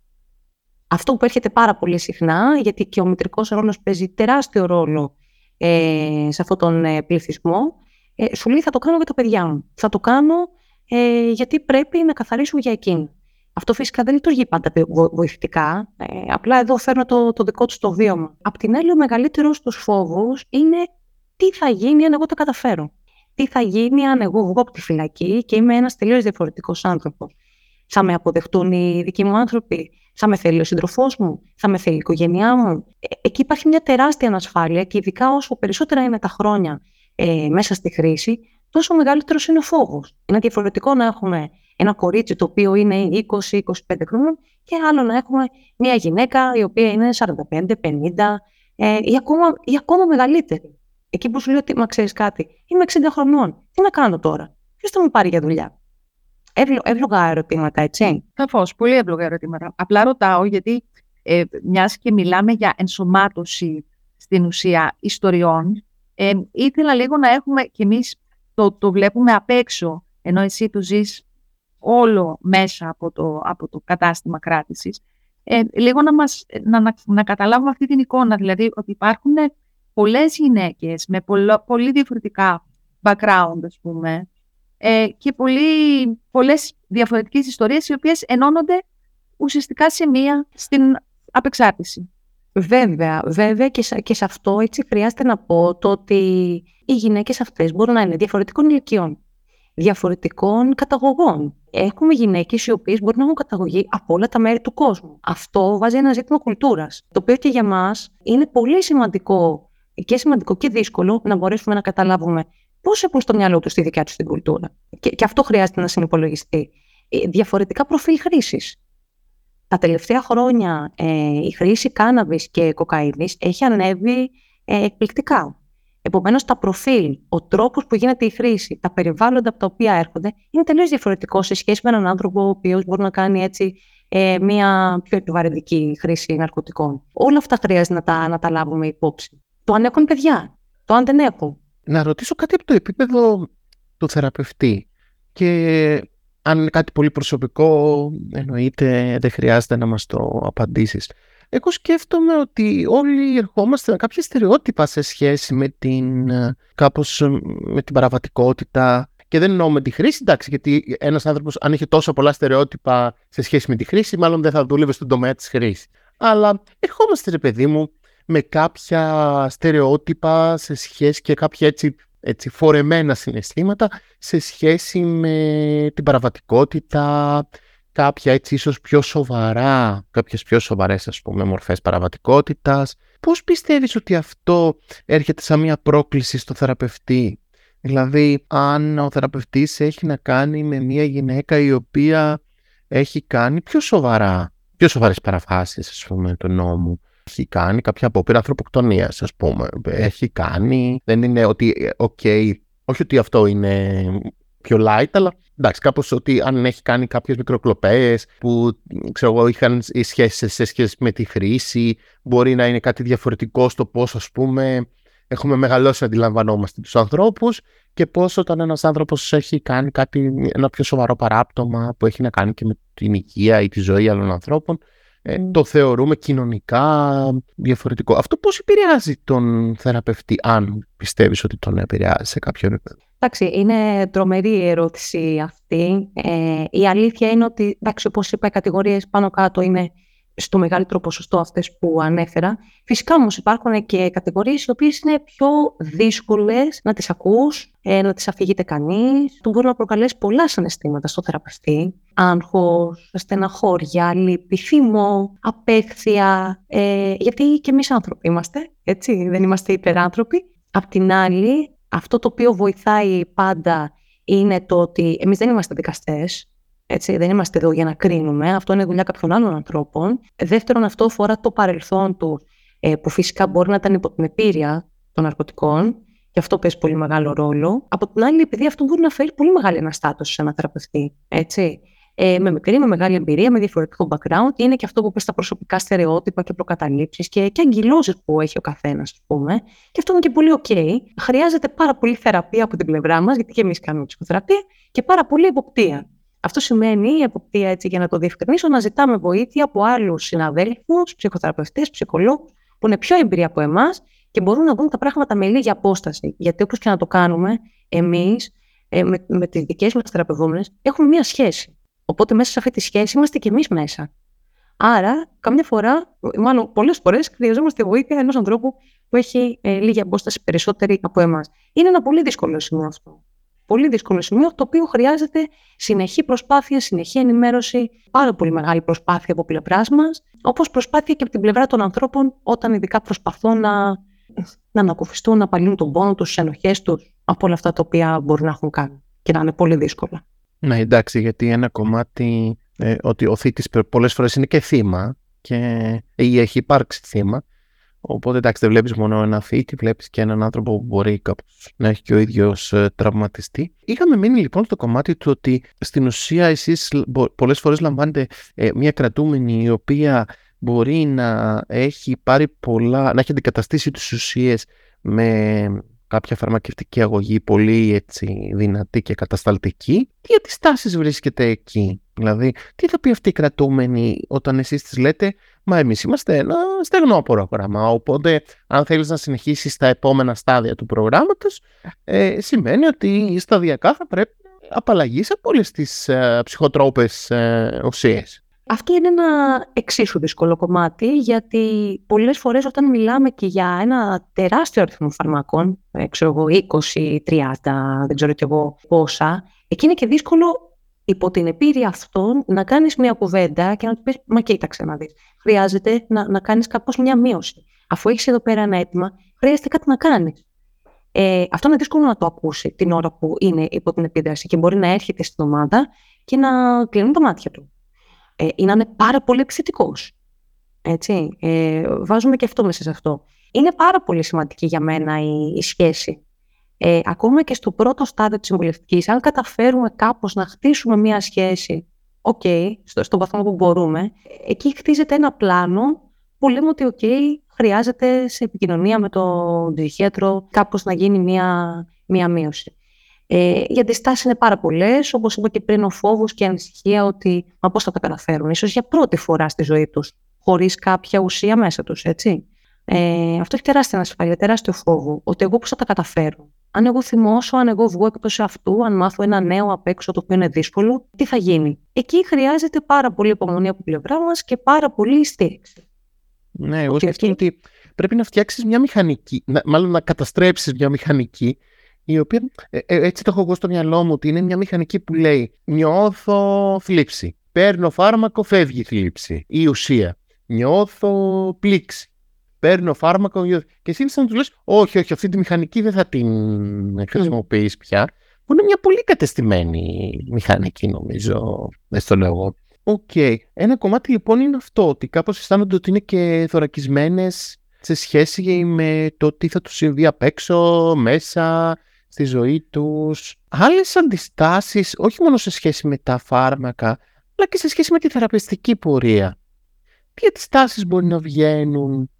Αυτό που έρχεται πάρα πολύ συχνά, γιατί και ο μητρικός ρόλος παίζει τεράστιο ρόλο ε, σε αυτόν τον ε, πληθυσμό, ε, σου λέει θα το κάνω για τα παιδιά μου. Θα το κάνω ε, γιατί πρέπει να καθαρίσουμε για εκείνη. Αυτό φυσικά δεν λειτουργεί πάντα βοηθητικά. Ε, απλά εδώ φέρνω το, το δικό του το βίωμα. Απ' την άλλη, ο μεγαλύτερος τους φόβου είναι τι θα γίνει αν εγώ το καταφέρω τι θα γίνει αν εγώ βγω από τη φυλακή και είμαι ένας τελείως διαφορετικός άνθρωπος. Θα με αποδεχτούν οι δικοί μου άνθρωποι, θα με θέλει ο σύντροφός μου, θα με θέλει η οικογένειά μου. Ε, εκεί υπάρχει μια τεράστια ανασφάλεια και ειδικά όσο περισσότερα είναι τα χρόνια ε, μέσα στη χρήση, τόσο μεγαλύτερος είναι ο φόβος. Είναι διαφορετικό να έχουμε ένα κορίτσι το οποίο είναι 20-25 χρόνια και άλλο να έχουμε μια γυναίκα η οποία είναι 45-50 ε, ή, ακόμα, ή ακόμα μεγαλύτερη. Εκεί που σου λέει ότι, μα ξέρεις κάτι, είμαι 60 χρονών. Τι να κάνω τώρα, Ποιος θα με πάρει για δουλειά; Εύλογα ερωτήματα, έτσι. Σαφώς, πολύ εύλογα ερωτήματα. Απλά ρωτάω γιατί ε, μιας και μιλάμε για ενσωμάτωση στην ουσία ιστοριών, ε, ήθελα λίγο να έχουμε κι εμείς το, το βλέπουμε απ' έξω, ενώ εσύ το ζεις όλο μέσα από το, από το κατάστημα κράτησης, ε, λίγο να, μας, να, να, να καταλάβουμε αυτή την εικόνα, δηλαδή ότι υπάρχουν πολλές γυναίκες με πολύ διαφορετικά background, ας πούμε, ε, και πολύ, πολλές διαφορετικές ιστορίες οι οποίες ενώνονται ουσιαστικά σε μία στην απεξάρτηση. Βέβαια, βέβαια και σε, και σε αυτό έτσι χρειάζεται να πω το ότι οι γυναίκες αυτές μπορούν να είναι διαφορετικών ηλικιών, διαφορετικών καταγωγών. Έχουμε γυναίκες οι οποίες μπορεί να έχουν καταγωγή από όλα τα μέρη του κόσμου. Αυτό βάζει ένα ζήτημα κουλτούρας. Το οποίο και για μας είναι πολύ σημαντικό και σημαντικό και δύσκολο να μπορέσουμε να καταλάβουμε πώς έχουν στο μυαλό τους τη δικιά τους την κουλτούρα. Και, και αυτό χρειάζεται να συνυπολογιστεί. Ε, διαφορετικά προφίλ χρήσης. Τα τελευταία χρόνια ε, η χρήση κάναβης και κοκαίνης έχει ανέβει ε, εκπληκτικά. Επομένως, τα προφίλ, ο τρόπος που γίνεται η χρήση, τα περιβάλλοντα από τα οποία έρχονται είναι τελείως διαφορετικό σε σχέση με έναν άνθρωπο ο οποίος μπορεί να κάνει έτσι ε, μια πιο επιβαρυντική χρήση ναρκωτικών. Όλα αυτά χρειάζεται να τα, να τα λάβουμε υπόψη το αν έχουν παιδιά, το αν δεν έχουν. Να ρωτήσω κάτι από το επίπεδο του θεραπευτή και αν είναι κάτι πολύ προσωπικό, εννοείται δεν χρειάζεται να μας το απαντήσεις. Εγώ σκέφτομαι ότι όλοι ερχόμαστε με κάποια στερεότυπα σε σχέση με την, κάπως, με την παραβατικότητα και δεν εννοώ με τη χρήση, εντάξει, γιατί ένας άνθρωπος, αν είχε τόσο πολλά στερεότυπα σε σχέση με τη χρήση, μάλλον δεν θα δούλευε στον τομέα της χρήσης. Αλλά ερχόμαστε, ρε παιδί μου, με κάποια στερεότυπα σε σχέση και κάποια έτσι, έτσι φορεμένα συναισθήματα σε σχέση με την παραβατικότητα, κάποια έτσι ίσως πιο σοβαρά, κάποιες πιο σοβαρές ας πούμε μορφές παραβατικότητας. Πώς πιστεύεις ότι αυτό έρχεται σαν μια πρόκληση στο θεραπευτή; Δηλαδή αν ο θεραπευτής έχει να κάνει με μια γυναίκα η οποία έχει κάνει πιο σοβαρά, πιο σοβαρές παραβάσεις ας πούμε του νόμου έχει κάνει κάποια απόπειρα ανθρωποκτονίας, ας πούμε. Έχει κάνει. Δεν είναι ότι, οκ, Όχι ότι αυτό είναι πιο light, αλλά εντάξει, κάπως ότι αν έχει κάνει κάποιες μικροκλοπές που ξέρω εγώ είχαν σχέσεις σε σχέση με τη χρήση, μπορεί να είναι κάτι διαφορετικό στο πώς ας πούμε έχουμε μεγαλώσει να αντιλαμβανόμαστε τους ανθρώπους και πώς όταν ένας άνθρωπος έχει κάνει κάτι, ένα πιο σοβαρό παράπτωμα που έχει να κάνει και με την υγεία ή τη ζωή άλλων ανθρώπων, ε, το θεωρούμε κοινωνικά διαφορετικό. Αυτό πώς επηρεάζει τον θεραπευτή, αν πιστεύεις ότι τον επηρεάζει σε κάποιο επίπεδο; Εντάξει, είναι τρομερή η ερώτηση αυτή. Ε, η αλήθεια είναι ότι, εντάξει, όπως είπα, οι κατηγορίες πάνω κάτω είναι στο μεγαλύτερο ποσοστό αυτές που ανέφερα. Φυσικά όμως υπάρχουν και κατηγορίες οι οποίες είναι πιο δύσκολες να τις ακούς, ε, να τις αφηγείται κανείς. Του μπορεί να προκαλέσει πολλά συναισθήματα στο θεραπευτή. Άγχος, στεναχώρια, λύπη, θυμό, απέχθεια. Ε, γιατί και εμείς άνθρωποι είμαστε, έτσι, δεν είμαστε υπεράνθρωποι. Απ' την άλλη, αυτό το οποίο βοηθάει πάντα είναι το ότι εμείς δεν είμαστε δικαστές, έτσι, δεν είμαστε εδώ για να κρίνουμε. Αυτό είναι δουλειά κάποιων άλλων ανθρώπων. Δεύτερον, αυτό αφορά το παρελθόν του, ε, που φυσικά μπορεί να ήταν υπό την επίρρεια των ναρκωτικών. Και αυτό παίζει πολύ μεγάλο ρόλο. Από την άλλη, επειδή αυτό μπορεί να φέρει πολύ μεγάλη αναστάτωση σε ένα θεραπευτή. Έτσι. Ε, με μικρή, με μεγάλη εμπειρία, με διαφορετικό background. Είναι και αυτό που πες στα προσωπικά στερεότυπα και προκαταλήψεις και, και αγκυλώσει που έχει ο καθένας, ας πούμε. Και αυτό είναι και πολύ OK. Χρειάζεται πάρα πολύ θεραπεία από την πλευρά μας, γιατί και εμείς κάνουμε ψυχοθεραπεία, και πάρα πολύ εποπτεία. Αυτό σημαίνει η εποπτεία, έτσι για να το διευκρινίσω, να ζητάμε βοήθεια από άλλους συναδέλφους, ψυχοθεραπευτές, ψυχολόγους, που είναι πιο εμπειροί από εμάς και μπορούν να δουν τα πράγματα με λίγη απόσταση. Γιατί όπως και να το κάνουμε, εμείς ε, με, με τις δικές μας θεραπευόμενες έχουμε μία σχέση. Οπότε μέσα σε αυτή τη σχέση είμαστε και εμείς μέσα. Άρα, καμιά φορά, μάλλον πολλές φορές, χρειαζόμαστε βοήθεια ενός ανθρώπου που έχει ε, λίγη απόσταση περισσότερη από εμάς. Είναι ένα πολύ δύσκολο σημείο αυτό πολύ δύσκολο σημείο, το οποίο χρειάζεται συνεχή προσπάθεια, συνεχή ενημέρωση, πάρα πολύ μεγάλη προσπάθεια από πλευράς μας, όπως προσπάθεια και από την πλευρά των ανθρώπων, όταν ειδικά προσπαθούν να, να ανακουφιστούν, να απαλύνουν τον πόνο τους, τις ενοχές τους, από όλα αυτά τα οποία μπορεί να έχουν κάνει και να είναι πολύ δύσκολα. Ναι, εντάξει, γιατί ένα κομμάτι ε, ότι ο θήτης πολλές φορές είναι και θύμα και ή έχει υπάρξει θύμα Οπότε εντάξει, δεν βλέπεις μόνο ένα θήτη, βλέπεις και έναν άνθρωπο που μπορεί κάπως να έχει και ο ίδιος ε, τραυματιστεί. Είχαμε μείνει λοιπόν στο κομμάτι του ότι στην ουσία εσείς πολλές φορές λαμβάνετε ε, μια κρατούμενη η οποία μπορεί να έχει πάρει πολλά, να έχει αντικαταστήσει τις ουσίες με κάποια φαρμακευτική αγωγή πολύ έτσι δυνατή και κατασταλτική. Τι αντιστάσεις βρίσκεται εκεί, δηλαδή τι θα πει αυτή η κρατούμενη όταν εσείς τις λέτε Μα εμείς είμαστε ένα στεγνό πρόγραμμα. Οπότε, αν θέλεις να συνεχίσεις στα επόμενα στάδια του προγράμματος, ε, σημαίνει ότι σταδιακά θα πρέπει να απαλλαγείς από όλες τις ε, ψυχοτρόπες ε, ουσίες. Αυτό είναι ένα εξίσου δύσκολο κομμάτι, γιατί πολλές φορές όταν μιλάμε και για ένα τεράστιο αριθμό φαρμάκων, ε, ξέρω εγώ 20, 30, δεν ξέρω κι εγώ πόσα, εκεί είναι και δύσκολο υπό την επίρρεια αυτών να κάνεις μια κουβέντα και να του πεις «Μα κοίταξε να δεις, χρειάζεται να, να κάνεις κάπως μια μείωση. Αφού έχεις εδώ πέρα ένα αίτημα, χρειάζεται κάτι να κάνεις». Ε, αυτό είναι δύσκολο να το ακούσει την ώρα που είναι υπό την επίδραση και μπορεί να έρχεται στην ομάδα και να κλείνουν τα μάτια τους. Ε, ή να είναι πάρα πολύ επιθετικός. Έτσι. Ε, βάζουμε και αυτό μέσα σε αυτό. Είναι πάρα πολύ σημαντική για μένα η, η σχέση ε, ακόμα και στο πρώτο στάδιο της συμβουλευτικής, αν καταφέρουμε κάπως να χτίσουμε μία σχέση, οκ, okay, στο, στον βαθμό που μπορούμε, εκεί χτίζεται ένα πλάνο που λέμε ότι οκ, χρειάζεται σε επικοινωνία με τον ψυχίατρο κάπως να γίνει μία, μία μείωση. Ε, οι αντιστάσεις είναι πάρα πολλές. Όπως είπα και πριν, ο φόβος και η ανησυχία ότι μα πώς θα τα καταφέρουν, ίσως για πρώτη φορά στη ζωή τους, χωρίς κάποια ουσία μέσα τους, έτσι. Ε, αυτό έχει τεράστια ανασφάλεια, τεράστιο φόβο. Ότι εγώ πώς θα τα καταφέρω αν εγώ θυμώσω, αν εγώ βγω εκτός αυτού, αν μάθω ένα νέο απ' έξω το οποίο είναι δύσκολο, τι θα γίνει; Εκεί χρειάζεται πάρα πολύ υπομονή από πλευρά μας και πάρα πολύ στήριξη. Ναι, εγώ σκέφτομαι ότι πρέπει να φτιάξεις μια μηχανική, μάλλον να καταστρέψεις μια μηχανική, η οποία ε, ε, έτσι το έχω εγώ στο μυαλό μου, ότι είναι μια μηχανική που λέει Νιώθω θλίψη. Παίρνω φάρμακο, φεύγει θλίψη. Η ουσία. Νιώθω πλήξη παίρνω φάρμακο και εσύ να τους λες όχι, όχι, αυτή τη μηχανική δεν θα την χρησιμοποιείς πια που είναι μια πολύ κατεστημένη μηχανική νομίζω, δεν στο λέω εγώ. Οκ. Ένα κομμάτι λοιπόν είναι αυτό, ότι κάπως αισθάνονται ότι είναι και θωρακισμένες σε σχέση με το τι θα τους συμβεί απ' έξω, μέσα, στη ζωή τους. Άλλες αντιστάσεις, όχι μόνο σε σχέση με τα φάρμακα, αλλά και σε σχέση με τη θεραπευτική πορεία. Τι αντιστάσεις μπορεί να βγαίνουν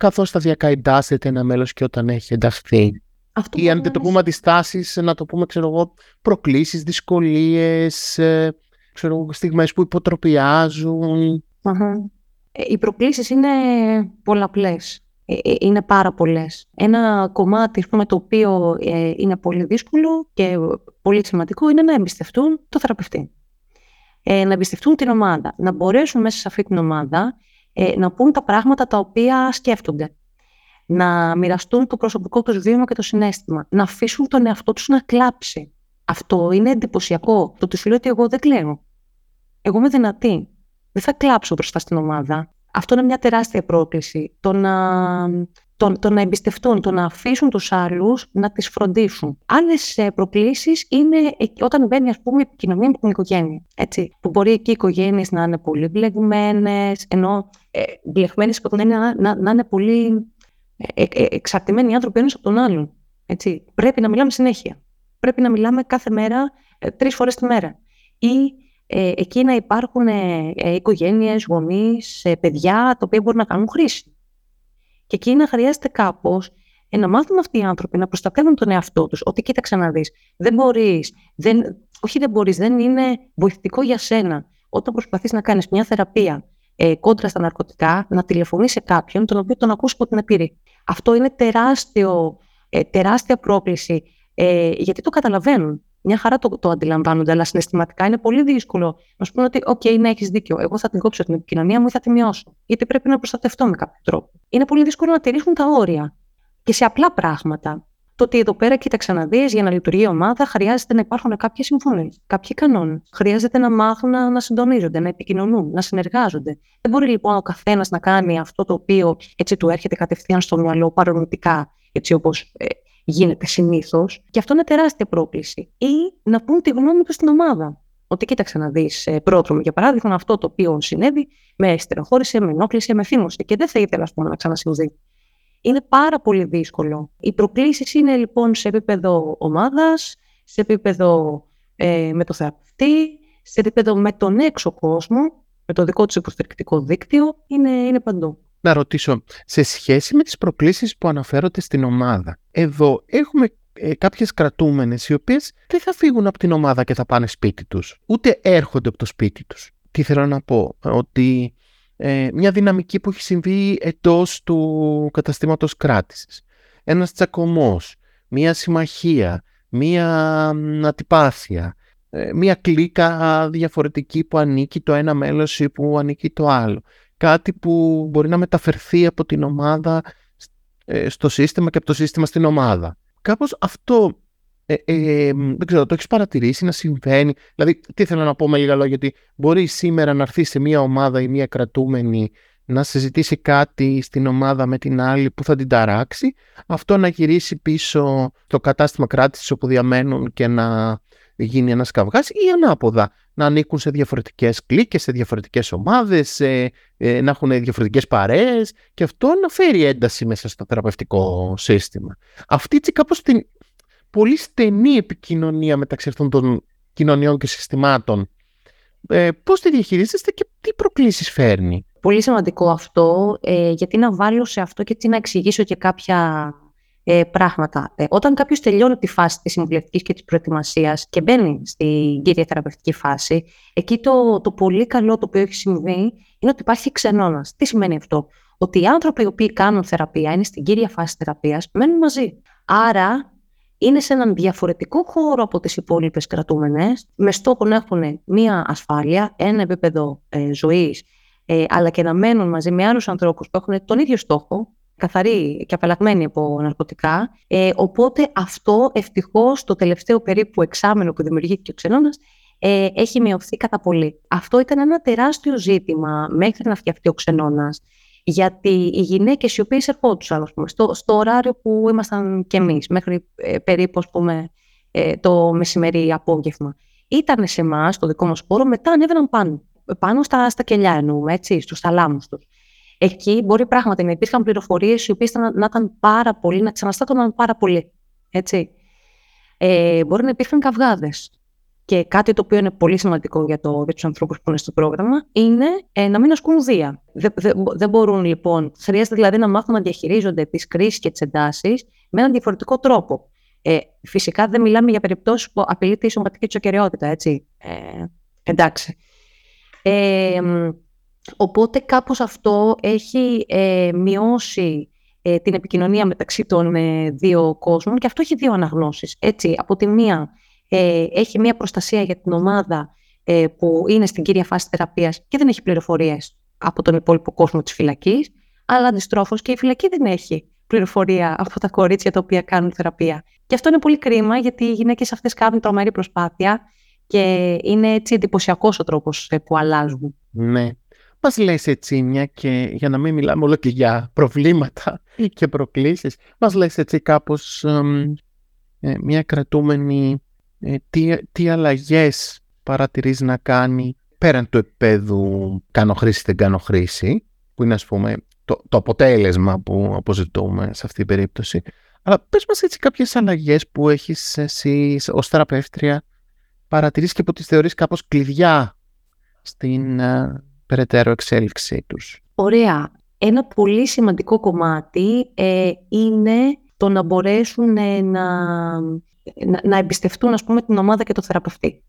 καθώς σταδιακά εντάσσεται ένα μέλος και όταν έχει ενταχθεί. Αυτό Ή αν δεν το πούμε αντιστάσεις, να το πούμε, ξέρω εγώ, προκλήσεις, δυσκολίες, ε, ξέρω εγώ, στιγμές που υποτροπιαζουν ε, Οι προκλήσεις είναι πολλαπλές. Ε, είναι πάρα πολλές. Ένα κομμάτι πούμε, το οποίο είναι πολύ δύσκολο και πολύ σημαντικό είναι να εμπιστευτούν το θεραπευτή. να εμπιστευτούν την ομάδα. Να μπορέσουν μέσα σε αυτή την ομάδα να πούν τα πράγματα τα οποία σκέφτονται να μοιραστούν το προσωπικό τους βίωμα και το συνέστημα, να αφήσουν τον εαυτό τους να κλάψει. Αυτό είναι εντυπωσιακό. Το ότι σου λέω ότι εγώ δεν κλαίω. Εγώ είμαι δυνατή. Δεν θα κλάψω μπροστά στην ομάδα. Αυτό είναι μια τεράστια πρόκληση. Το να, το, το να εμπιστευτούν, το να αφήσουν τους άλλους να τις φροντίσουν. Άλλες προκλήσεις είναι όταν μπαίνει, ας πούμε, η επικοινωνία με την οικογένεια. Έτσι, που μπορεί εκεί οι οικογένειες να είναι πολύ μπλεγμένε, ενώ ε, μπλεγμένε υπό την να, να, να είναι πολύ ε, ε, εξαρτημένοι άνθρωποι ένας από τον άλλον. Έτσι. Πρέπει να μιλάμε συνέχεια. Πρέπει να μιλάμε κάθε μέρα, ε, τρεις φορές τη μέρα. Ή ε, εκεί να υπάρχουν ε, ε, οικογένειες, γονείς, ε, παιδιά, τα οποία μπορούν να κάνουν χρήση. Και εκεί να χρειάζεται κάπως ε, να μάθουν αυτοί οι άνθρωποι να προστατεύουν τον εαυτό τους. Ότι κοίταξε να δεις, δεν μπορείς, δεν, όχι δεν μπορείς, δεν είναι βοηθητικό για σένα όταν προσπαθείς να κάνεις μια θεραπεία ε, κόντρα στα ναρκωτικά, να τηλεφωνήσει σε κάποιον τον οποίο τον ακούσει από την επίρρη. Αυτό είναι τεράστιο, ε, τεράστια πρόκληση, ε, γιατί το καταλαβαίνουν. Μια χαρά το, το αντιλαμβάνονται, αλλά συναισθηματικά είναι πολύ δύσκολο να σου πούνε ότι, OK, ναι, έχεις δίκιο. Εγώ θα την κόψω την επικοινωνία μου ή θα τη μειώσω. Γιατί πρέπει να προστατευτώ με κάποιο τρόπο. Είναι πολύ δύσκολο να τηρήσουν τα όρια. Και σε απλά πράγματα το ότι εδώ πέρα, κοίταξε να δεις, για να λειτουργεί η ομάδα, χρειάζεται να υπάρχουν κάποιες συμφωνίες, κάποιοι κανόνες. Χρειάζεται να μάθουν να, να συντονίζονται, να επικοινωνούν, να συνεργάζονται. Δεν μπορεί λοιπόν ο καθένας να κάνει αυτό το οποίο έτσι του έρχεται κατευθείαν στο μυαλό παρορμητικά, έτσι όπως ε, γίνεται συνήθως. Και αυτό είναι τεράστια πρόκληση. Ή να πούν τη γνώμη τους στην ομάδα. Ότι κοίταξε να δεις, ε, πρόδρομο για παράδειγμα, αυτό το οποίο συνέβη με στεροχώρησε, με ενόχλησε, με θύμωσε και δεν θα ήθελα πούμε, να ξανασυμβεί είναι πάρα πολύ δύσκολο. Οι προκλήσεις είναι λοιπόν σε επίπεδο ομάδας, σε επίπεδο ε, με το θεραπευτή, σε επίπεδο με τον έξω κόσμο, με το δικό τους υποστηρικτικό δίκτυο, είναι, είναι παντού. Να ρωτήσω, σε σχέση με τις προκλήσεις που αναφέρονται στην ομάδα, εδώ έχουμε ε, κάποιες κρατούμενες οι οποίες δεν θα φύγουν από την ομάδα και θα πάνε σπίτι τους, ούτε έρχονται από το σπίτι τους. Τι θέλω να πω, ότι ε, μια δυναμική που έχει συμβεί εντός του καταστήματος κράτησης. Ένας τσακωμός, μια συμμαχία, μια αντιπάθεια, ε, μια κλίκα διαφορετική που ανήκει το ένα μέλος ή που ανήκει το άλλο. Κάτι που μπορεί να μεταφερθεί από την ομάδα ε, στο σύστημα και από το σύστημα στην ομάδα. Κάπως αυτό ε, ε, δεν ξέρω, το έχεις παρατηρήσει να συμβαίνει; Δηλαδή, τι θέλω να πω με λίγα λόγια, ότι μπορεί σήμερα να έρθει σε μια ομάδα ή μια κρατούμενη να συζητήσει κάτι στην ομάδα με την άλλη που θα την ταράξει, αυτό να γυρίσει πίσω στο κατάστημα κράτησης όπου διαμένουν και να γίνει ένας καυγάς ή ανάποδα να ανήκουν σε διαφορετικές κλίκες, σε διαφορετικές ομάδες, ε, να έχουν διαφορετικές παρέες και αυτό να φέρει ένταση μέσα στο θεραπευτικό σύστημα. Αυτή έτσι κάπως την, πολύ στενή επικοινωνία μεταξύ αυτών των κοινωνιών και συστημάτων. Ε, πώς τη διαχειρίζεστε και τι προκλήσεις φέρνει; Πολύ σημαντικό αυτό, ε, γιατί να βάλω σε αυτό και να εξηγήσω και κάποια ε, πράγματα. Ε, όταν κάποιος τελειώνει τη φάση της συμβουλευτικής και της προετοιμασίας και μπαίνει στην κύρια θεραπευτική φάση, εκεί το, το πολύ καλό το οποίο έχει συμβεί είναι ότι υπάρχει ξενώνας. Τι σημαίνει αυτό, Ότι οι άνθρωποι οι οποίοι κάνουν θεραπεία, είναι στην κύρια φάση θεραπείας, μένουν μαζί. Άρα είναι σε έναν διαφορετικό χώρο από τις υπόλοιπες κρατούμενες, με στόχο να έχουν μία ασφάλεια, ένα επίπεδο ε, ζωής, ε, αλλά και να μένουν μαζί με άλλους ανθρώπους που έχουν τον ίδιο στόχο, καθαροί και απαλλαγμένοι από ναρκωτικά. Ε, οπότε αυτό ευτυχώς το τελευταίο περίπου εξάμενο που δημιουργήθηκε ο ξενώνας ε, έχει μειωθεί κατά πολύ. Αυτό ήταν ένα τεράστιο ζήτημα μέχρι να φτιαχτεί ο ξενώνας γιατί οι γυναίκες οι οποίες ερχόντουσαν πούμε, στο, στο ωράριο που ήμασταν κι εμείς, μέχρι ε, περίπου ας πούμε, ε, το μεσημερί απόγευμα, ήταν σε εμάς, στο δικό μας χώρο, μετά ανέβαιναν πάνω. Πάνω στα, στα κελιά εννοούμε, έτσι, στους θαλάμους τους. Εκεί μπορεί πράγματι να υπήρχαν πληροφορίες οι οποίες να, να ήταν πάρα πολύ, να ξαναστάτωναν πάρα πολύ. Έτσι. ε, μπορεί να υπήρχαν καυγάδες. Και κάτι το οποίο είναι πολύ σημαντικό για, το, για τους ανθρώπους που είναι στο πρόγραμμα είναι ε, να μην ασκούν βία. Δεν, δεν, μπορούν λοιπόν, χρειάζεται δηλαδή να μάθουν να διαχειρίζονται τις κρίσεις και τις εντάσεις με έναν διαφορετικό τρόπο. Ε, φυσικά δεν μιλάμε για περιπτώσεις που απειλείται η σωματική τους ακαιρεότητα, έτσι. Ε, εντάξει. Ε, οπότε κάπως αυτό έχει ε, μειώσει ε, την επικοινωνία μεταξύ των ε, δύο κόσμων και αυτό έχει δύο αναγνώσεις. Έτσι, από τη μία ε, έχει μία προστασία για την ομάδα ε, που είναι στην κύρια φάση θεραπείας και δεν έχει πληροφορίες από τον υπόλοιπο κόσμο της φυλακής, αλλά αντιστρόφως και η φυλακή δεν έχει πληροφορία από τα κορίτσια τα οποία κάνουν θεραπεία. Και αυτό είναι πολύ κρίμα γιατί οι γυναίκες αυτές κάνουν τρομερή προσπάθεια και είναι έτσι εντυπωσιακός ο τρόπος ε, που αλλάζουν. Ναι. Μας λες έτσι μια και για να μην μιλάμε όλο και για προβλήματα και προκλήσεις, μας λες έτσι κάπως ε, μια κρατούμενη ε, τι, τι αλλαγές παρατηρείς να κάνει πέραν του επίπεδου κάνω χρήση δεν κάνω χρήση, που είναι ας πούμε το, το αποτέλεσμα που αποζητούμε σε αυτή την περίπτωση. Αλλά πες μας έτσι κάποιες αλλαγές που έχεις εσύ ως θεραπεύτρια παρατηρείς και που τις θεωρείς κάπως κλειδιά στην uh, περαιτέρω εξέλιξή τους. Ωραία. Ένα πολύ σημαντικό κομμάτι ε, είναι το να μπορέσουν ε, να, να, να εμπιστευτούν ας πούμε, την ομάδα και το θεραπευτή.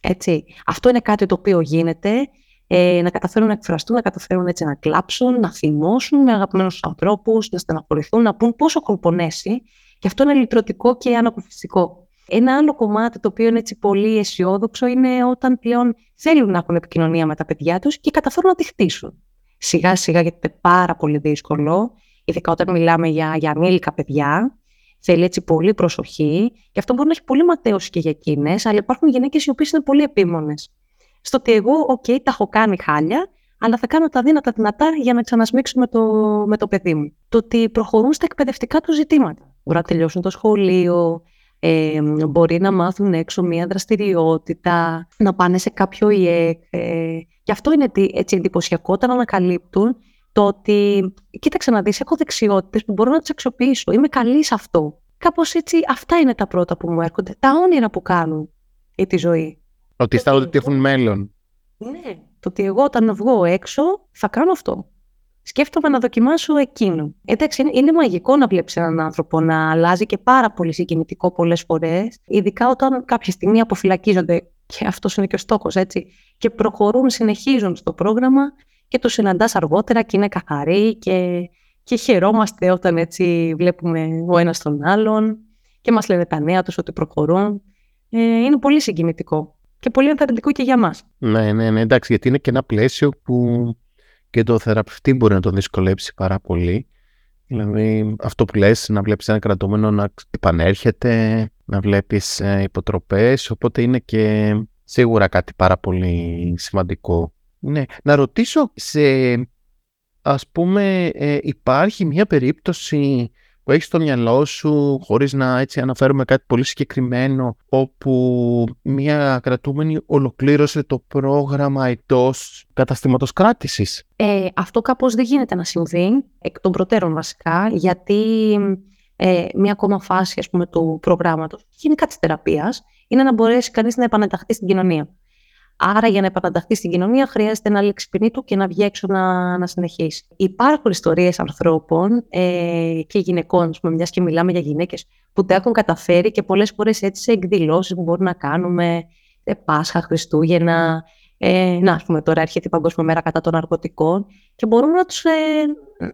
Έτσι. Αυτό είναι κάτι το οποίο γίνεται, ε, να καταφέρουν να εκφραστούν, να καταφέρουν έτσι να κλάψουν, να θυμώσουν με αγαπημένους ανθρώπους, να στεναχωρηθούν, να πούν πόσο έχουν πονέσει. Και αυτό είναι λυτρωτικό και ανακουφιστικό. Ένα άλλο κομμάτι το οποίο είναι έτσι πολύ αισιόδοξο είναι όταν πλέον θέλουν να έχουν επικοινωνία με τα παιδιά τους και καταφέρουν να τη χτίσουν. Σιγά σιγά γιατί είναι πάρα πολύ δύσκολο, ειδικά όταν μιλάμε για, για ανήλικα παιδιά, θέλει έτσι πολύ προσοχή και αυτό μπορεί να έχει πολύ ματαίωση και για εκείνες, αλλά υπάρχουν γυναίκες οι οποίες είναι πολύ επίμονες. Στο ότι εγώ, οκ, τα έχω κάνει χάλια, αλλά θα κάνω τα δύνατα δυνατά για να ξανασμίξω με το, με το παιδί μου. Το ότι προχωρούν στα εκπαιδευτικά του ζητήματα. Μπορεί να τελειώσουν το σχολείο, ε, μπορεί να μάθουν έξω μία δραστηριότητα, να πάνε σε κάποιο ΙΕΚ. Ε, και αυτό είναι έτσι εντυπωσιακό όταν ανακαλύπτουν το ότι, κοίταξε να δεις, έχω δεξιότητες που μπορώ να τις αξιοποιήσω, είμαι καλή σε αυτό. Κάπως έτσι, αυτά είναι τα πρώτα που μου έρχονται, τα όνειρα που κάνουν ή τη ζωή. Ότι αισθάνονται ότι έχουν μέλλον. Ναι, το ότι εγώ όταν βγω έξω θα κάνω αυτό σκέφτομαι να δοκιμάσω εκείνο. Εντάξει, είναι, είναι μαγικό να βλέπεις έναν άνθρωπο να αλλάζει και πάρα πολύ συγκινητικό πολλές φορές, ειδικά όταν κάποια στιγμή αποφυλακίζονται, και αυτός είναι και ο στόχος, έτσι, και προχωρούν, συνεχίζουν στο πρόγραμμα και το συναντάς αργότερα και είναι καθαροί και, και χαιρόμαστε όταν έτσι βλέπουμε ο ένας τον άλλον και μας λένε τα νέα τους ότι προχωρούν. Ε, είναι πολύ συγκινητικό και πολύ ενθαρρυντικό και για μας. Ναι, ναι, ναι, εντάξει, γιατί είναι και ένα πλαίσιο που και το θεραπευτή μπορεί να τον δυσκολέψει πάρα πολύ. Δηλαδή αυτό που λες, να βλέπεις ένα κρατούμενο να επανέρχεται, να βλέπεις ε, υποτροπές, οπότε είναι και σίγουρα κάτι πάρα πολύ σημαντικό. Ναι. Να ρωτήσω, σε, ας πούμε, ε, υπάρχει μια περίπτωση που έχεις στο μυαλό σου, χωρίς να έτσι αναφέρουμε κάτι πολύ συγκεκριμένο, όπου μια κρατούμενη ολοκλήρωσε το πρόγραμμα εντός καταστήματος κράτησης; Ε, αυτό κάπως δεν γίνεται να συμβεί, εκ των προτέρων βασικά, γιατί ε, μια ακόμα φάση ας πούμε, του προγράμματος γενικά της θεραπείας είναι να μπορέσει κανείς να επαναταχθεί στην κοινωνία. Άρα, για να επαναταχθεί στην κοινωνία, χρειάζεται να λήξει ποινή του και να βγει έξω να, να συνεχίσει. Υπάρχουν ιστορίες ανθρώπων ε, και γυναικών, μιας και μιλάμε για γυναίκες, που τα έχουν καταφέρει και πολλές φορές έτσι σε εκδηλώσεις που μπορούμε να κάνουμε ε, Πάσχα, Χριστούγεννα. Ε, να, α πούμε, τώρα έρχεται η Παγκόσμια Μέρα κατά των Ναρκωτικών και μπορούμε να τους ε,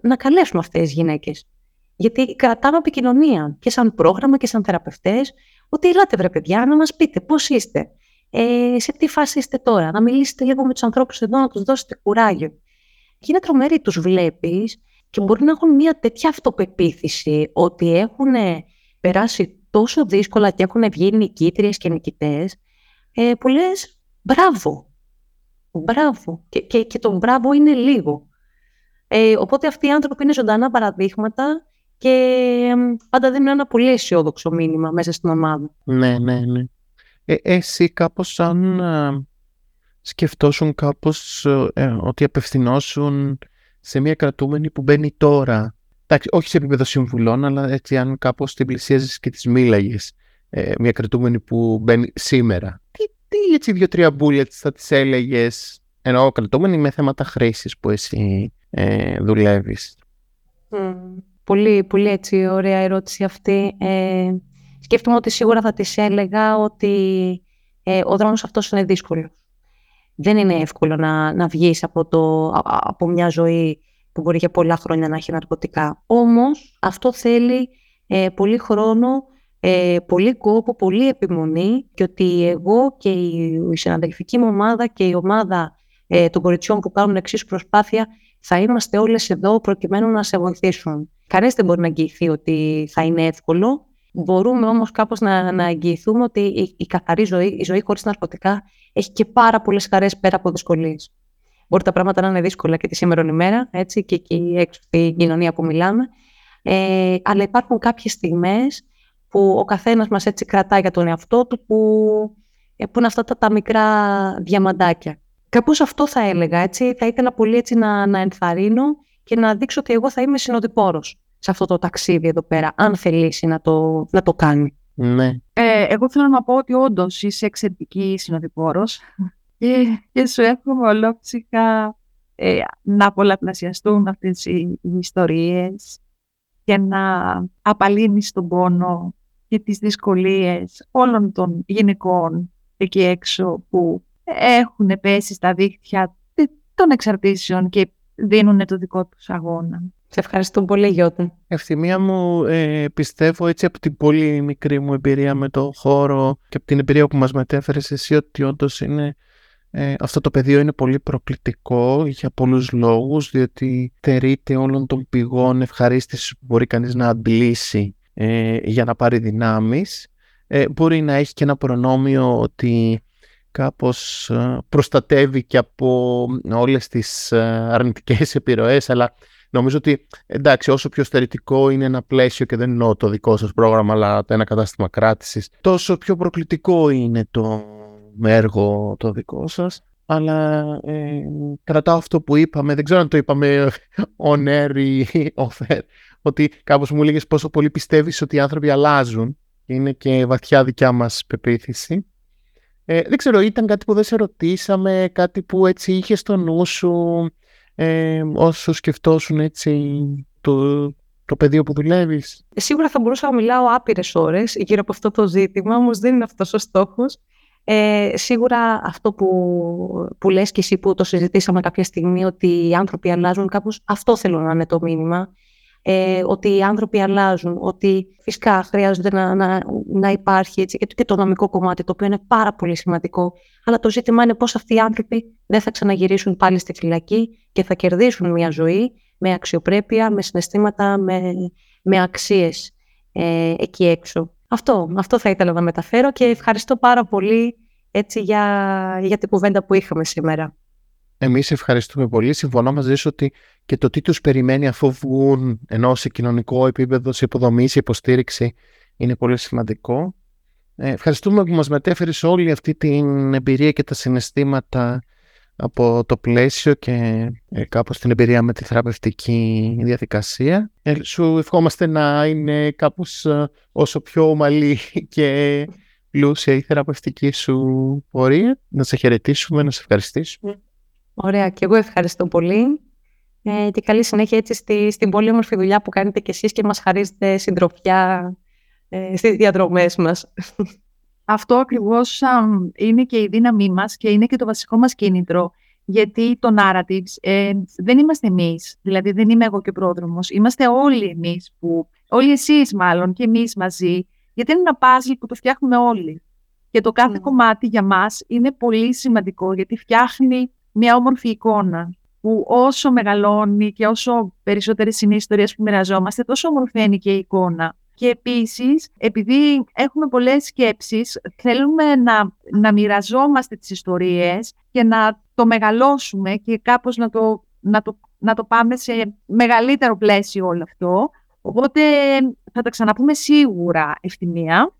να καλέσουμε αυτές τις γυναίκες. Γιατί κρατάμε επικοινωνία και σαν πρόγραμμα και σαν θεραπευτές, ότι ελάτε βρε παιδιά να μας πείτε πώς είστε ε, σε τι φάση είστε τώρα, να μιλήσετε λίγο με τους ανθρώπους εδώ, να τους δώσετε κουράγιο. Και είναι τρομερή, τους βλέπεις και μπορεί να έχουν μια τέτοια αυτοπεποίθηση ότι έχουν περάσει τόσο δύσκολα και έχουν βγει νικήτριες και νικητές, ε, που λε, μπράβο, μπράβο. Και, και, και το μπράβο είναι λίγο. Ε, οπότε αυτοί οι άνθρωποι είναι ζωντανά παραδείγματα και πάντα δίνουν ένα πολύ αισιόδοξο μήνυμα μέσα στην ομάδα. Ναι, ναι, ναι ε, εσύ κάπως σαν ε, σκεφτόσουν κάπως ε, ότι απευθυνόσουν σε μια κρατούμενη που μπαίνει τώρα. Εντάξει, όχι σε επίπεδο συμβουλών, αλλά έτσι αν κάπως την πλησίαζες και τις μίλαγες. ε, μια κρατούμενη που μπαίνει σήμερα. Τι, τι έτσι δύο-τρία bullets θα τις έλεγες, ενώ κρατούμενη με θέματα χρήσης που εσύ ε, δουλεύεις. Πολύ, πολύ έτσι ωραία ερώτηση αυτή. Ε, σκέφτομαι ότι σίγουρα θα της έλεγα ότι ε, ο δρόμος αυτός είναι δύσκολος. Δεν είναι εύκολο να, να βγεις από, το, από μια ζωή που μπορεί για πολλά χρόνια να έχει ναρκωτικά. Όμως αυτό θέλει ε, πολύ χρόνο, ε, πολύ κόπο, πολύ επιμονή και ότι εγώ και η, η συναδελφική μου ομάδα και η ομάδα ε, των κοριτσιών που κάνουν εξίσου προσπάθεια θα είμαστε όλες εδώ προκειμένου να σε βοηθήσουν. Κανείς δεν μπορεί να εγγυηθεί ότι θα είναι εύκολο. Μπορούμε όμως κάπως να, να εγγυηθούμε ότι η, η καθαρή ζωή, η ζωή χωρίς ναρκωτικά έχει και πάρα πολλές χαρές πέρα από δυσκολίες. Μπορεί τα πράγματα να είναι δύσκολα και τη σήμερα ημέρα, έτσι, και εκεί έξω στην κοινωνία που μιλάμε. Ε, αλλά υπάρχουν κάποιες στιγμές που ο καθένας μας έτσι κρατάει για τον εαυτό του, που, ε, που είναι αυτά τα, τα μικρά διαμαντάκια. Κάπως αυτό θα έλεγα, έτσι. Θα ήθελα πολύ έτσι να, να ενθαρρύνω και να δείξω ότι εγώ θα είμαι συνοδοιπόρος σε αυτό το ταξίδι εδώ πέρα, αν θελήσει να το, να το κάνει. Ναι. Ε, εγώ θέλω να πω ότι όντως είσαι εξαιρετική συνοδοιπόρος και, και σου εύχομαι ολόψυχα ε, να πολλαπλασιαστούν αυτές οι, οι ιστορίες και να απαλύνεις τον πόνο και τις δυσκολίες όλων των γυναικών εκεί έξω που έχουν πέσει στα δίχτυα των εξαρτήσεων και δίνουν το δικό τους αγώνα. Σε ευχαριστώ πολύ Γιώτη. Ευθυμία μου ε, πιστεύω έτσι από την πολύ μικρή μου εμπειρία με το χώρο και από την εμπειρία που μας μετέφερες εσύ ότι όντως είναι ε, αυτό το πεδίο είναι πολύ προκλητικό για πολλούς λόγους διότι τερείται όλων των πηγών ευχαρίστησης που μπορεί κανείς να αντλήσει ε, για να πάρει δυνάμεις. Ε, μπορεί να έχει και ένα προνόμιο ότι κάπως ε, προστατεύει και από όλες τις ε, αρνητικές επιρροές αλλά νομίζω ότι εντάξει όσο πιο στερητικό είναι ένα πλαίσιο και δεν εννοώ το δικό σας πρόγραμμα αλλά το ένα κατάστημα κράτησης τόσο πιο προκλητικό είναι το έργο το δικό σας. Αλλά ε, κρατάω αυτό που είπαμε, δεν ξέρω αν το είπαμε on air ή off air, ότι κάπως μου έλεγες πόσο πολύ πιστεύεις ότι οι άνθρωποι αλλάζουν και είναι και βαθιά δικιά μας πεποίθηση. Ε, δεν ξέρω, ήταν κάτι που δεν σε ρωτήσαμε, κάτι που έτσι είχε στο νου σου; Ε, όσο σκεφτόσουν έτσι το, το πεδίο που δουλεύεις. Σίγουρα θα μπορούσα να μιλάω άπειρες ώρες γύρω από αυτό το ζήτημα, όμως δεν είναι αυτός ο στόχος. Ε, σίγουρα αυτό που, που λες και εσύ που το συζητήσαμε κάποια στιγμή ότι οι άνθρωποι αλλάζουν κάπως, αυτό θέλω να είναι το μήνυμα ε, ότι οι άνθρωποι αλλάζουν, ότι φυσικά χρειάζεται να, να, να υπάρχει έτσι, και το νομικό κομμάτι, το οποίο είναι πάρα πολύ σημαντικό. Αλλά το ζήτημα είναι πώς αυτοί οι άνθρωποι δεν θα ξαναγυρίσουν πάλι στη φυλακή και θα κερδίσουν μια ζωή με αξιοπρέπεια, με συναισθήματα, με, με αξίες ε, εκεί έξω. Αυτό, αυτό θα ήθελα να μεταφέρω και ευχαριστώ πάρα πολύ έτσι, για, για την κουβέντα που είχαμε σήμερα. Εμείς ευχαριστούμε πολύ. Συμφωνώ μαζί σου ότι και το τι τους περιμένει αφού βγουν ενώ σε κοινωνικό επίπεδο, σε υποδομής, σε υποστήριξη είναι πολύ σημαντικό. Ε, ευχαριστούμε που μας μετέφερες όλη αυτή την εμπειρία και τα συναισθήματα από το πλαίσιο και ε, κάπως την εμπειρία με τη θεραπευτική διαδικασία. Ε, σου ευχόμαστε να είναι κάπως ε, όσο πιο ομαλή και πλούσια η θεραπευτική σου πορεία. Να σε χαιρετήσουμε, να σε ευχαριστήσουμε. Ωραία, και εγώ ευχαριστώ πολύ. Ε, και καλή συνέχεια έτσι στη, στην πολύ όμορφη δουλειά που κάνετε κι εσείς και μας χαρίζετε συντροφιά ε, στις διαδρομές μας. Αυτό ακριβώς είναι και η δύναμή μας και είναι και το βασικό μας κίνητρο. Γιατί το narratives ε, δεν είμαστε εμείς, δηλαδή δεν είμαι εγώ και ο πρόδρομος, είμαστε όλοι εμείς, που, όλοι εσείς μάλλον και εμείς μαζί, γιατί είναι ένα puzzle που το φτιάχνουμε όλοι. Και το κάθε mm. κομμάτι για μας είναι πολύ σημαντικό, γιατί φτιάχνει μια όμορφη εικόνα που όσο μεγαλώνει και όσο περισσότερες είναι οι ιστορίες που μοιραζόμαστε, τόσο ομορφαίνει και η εικόνα. Και επίσης, επειδή έχουμε πολλές σκέψεις, θέλουμε να, να μοιραζόμαστε τις ιστορίες και να το μεγαλώσουμε και κάπως να το, να το, να το πάμε σε μεγαλύτερο πλαίσιο όλο αυτό. Οπότε θα τα ξαναπούμε σίγουρα ευθυμία.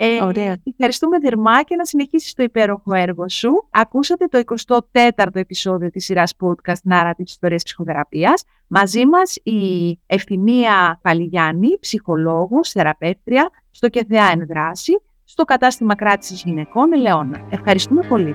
Ε, Ωραία. Ευχαριστούμε θερμά και να συνεχίσεις το υπέροχο έργο σου. Ακούσατε το 24ο επεισόδιο της σειράς podcast Narrative Ιστορίες Ψυχοθεραπείας. Μαζί μας η Ευθυμία Παλιγιάννη, ψυχολόγος, θεραπεύτρια, στο ΚΕΘΕΑ Ενδράση, στο κατάστημα κράτησης γυναικών Ελαιώνα. Ευχαριστούμε πολύ.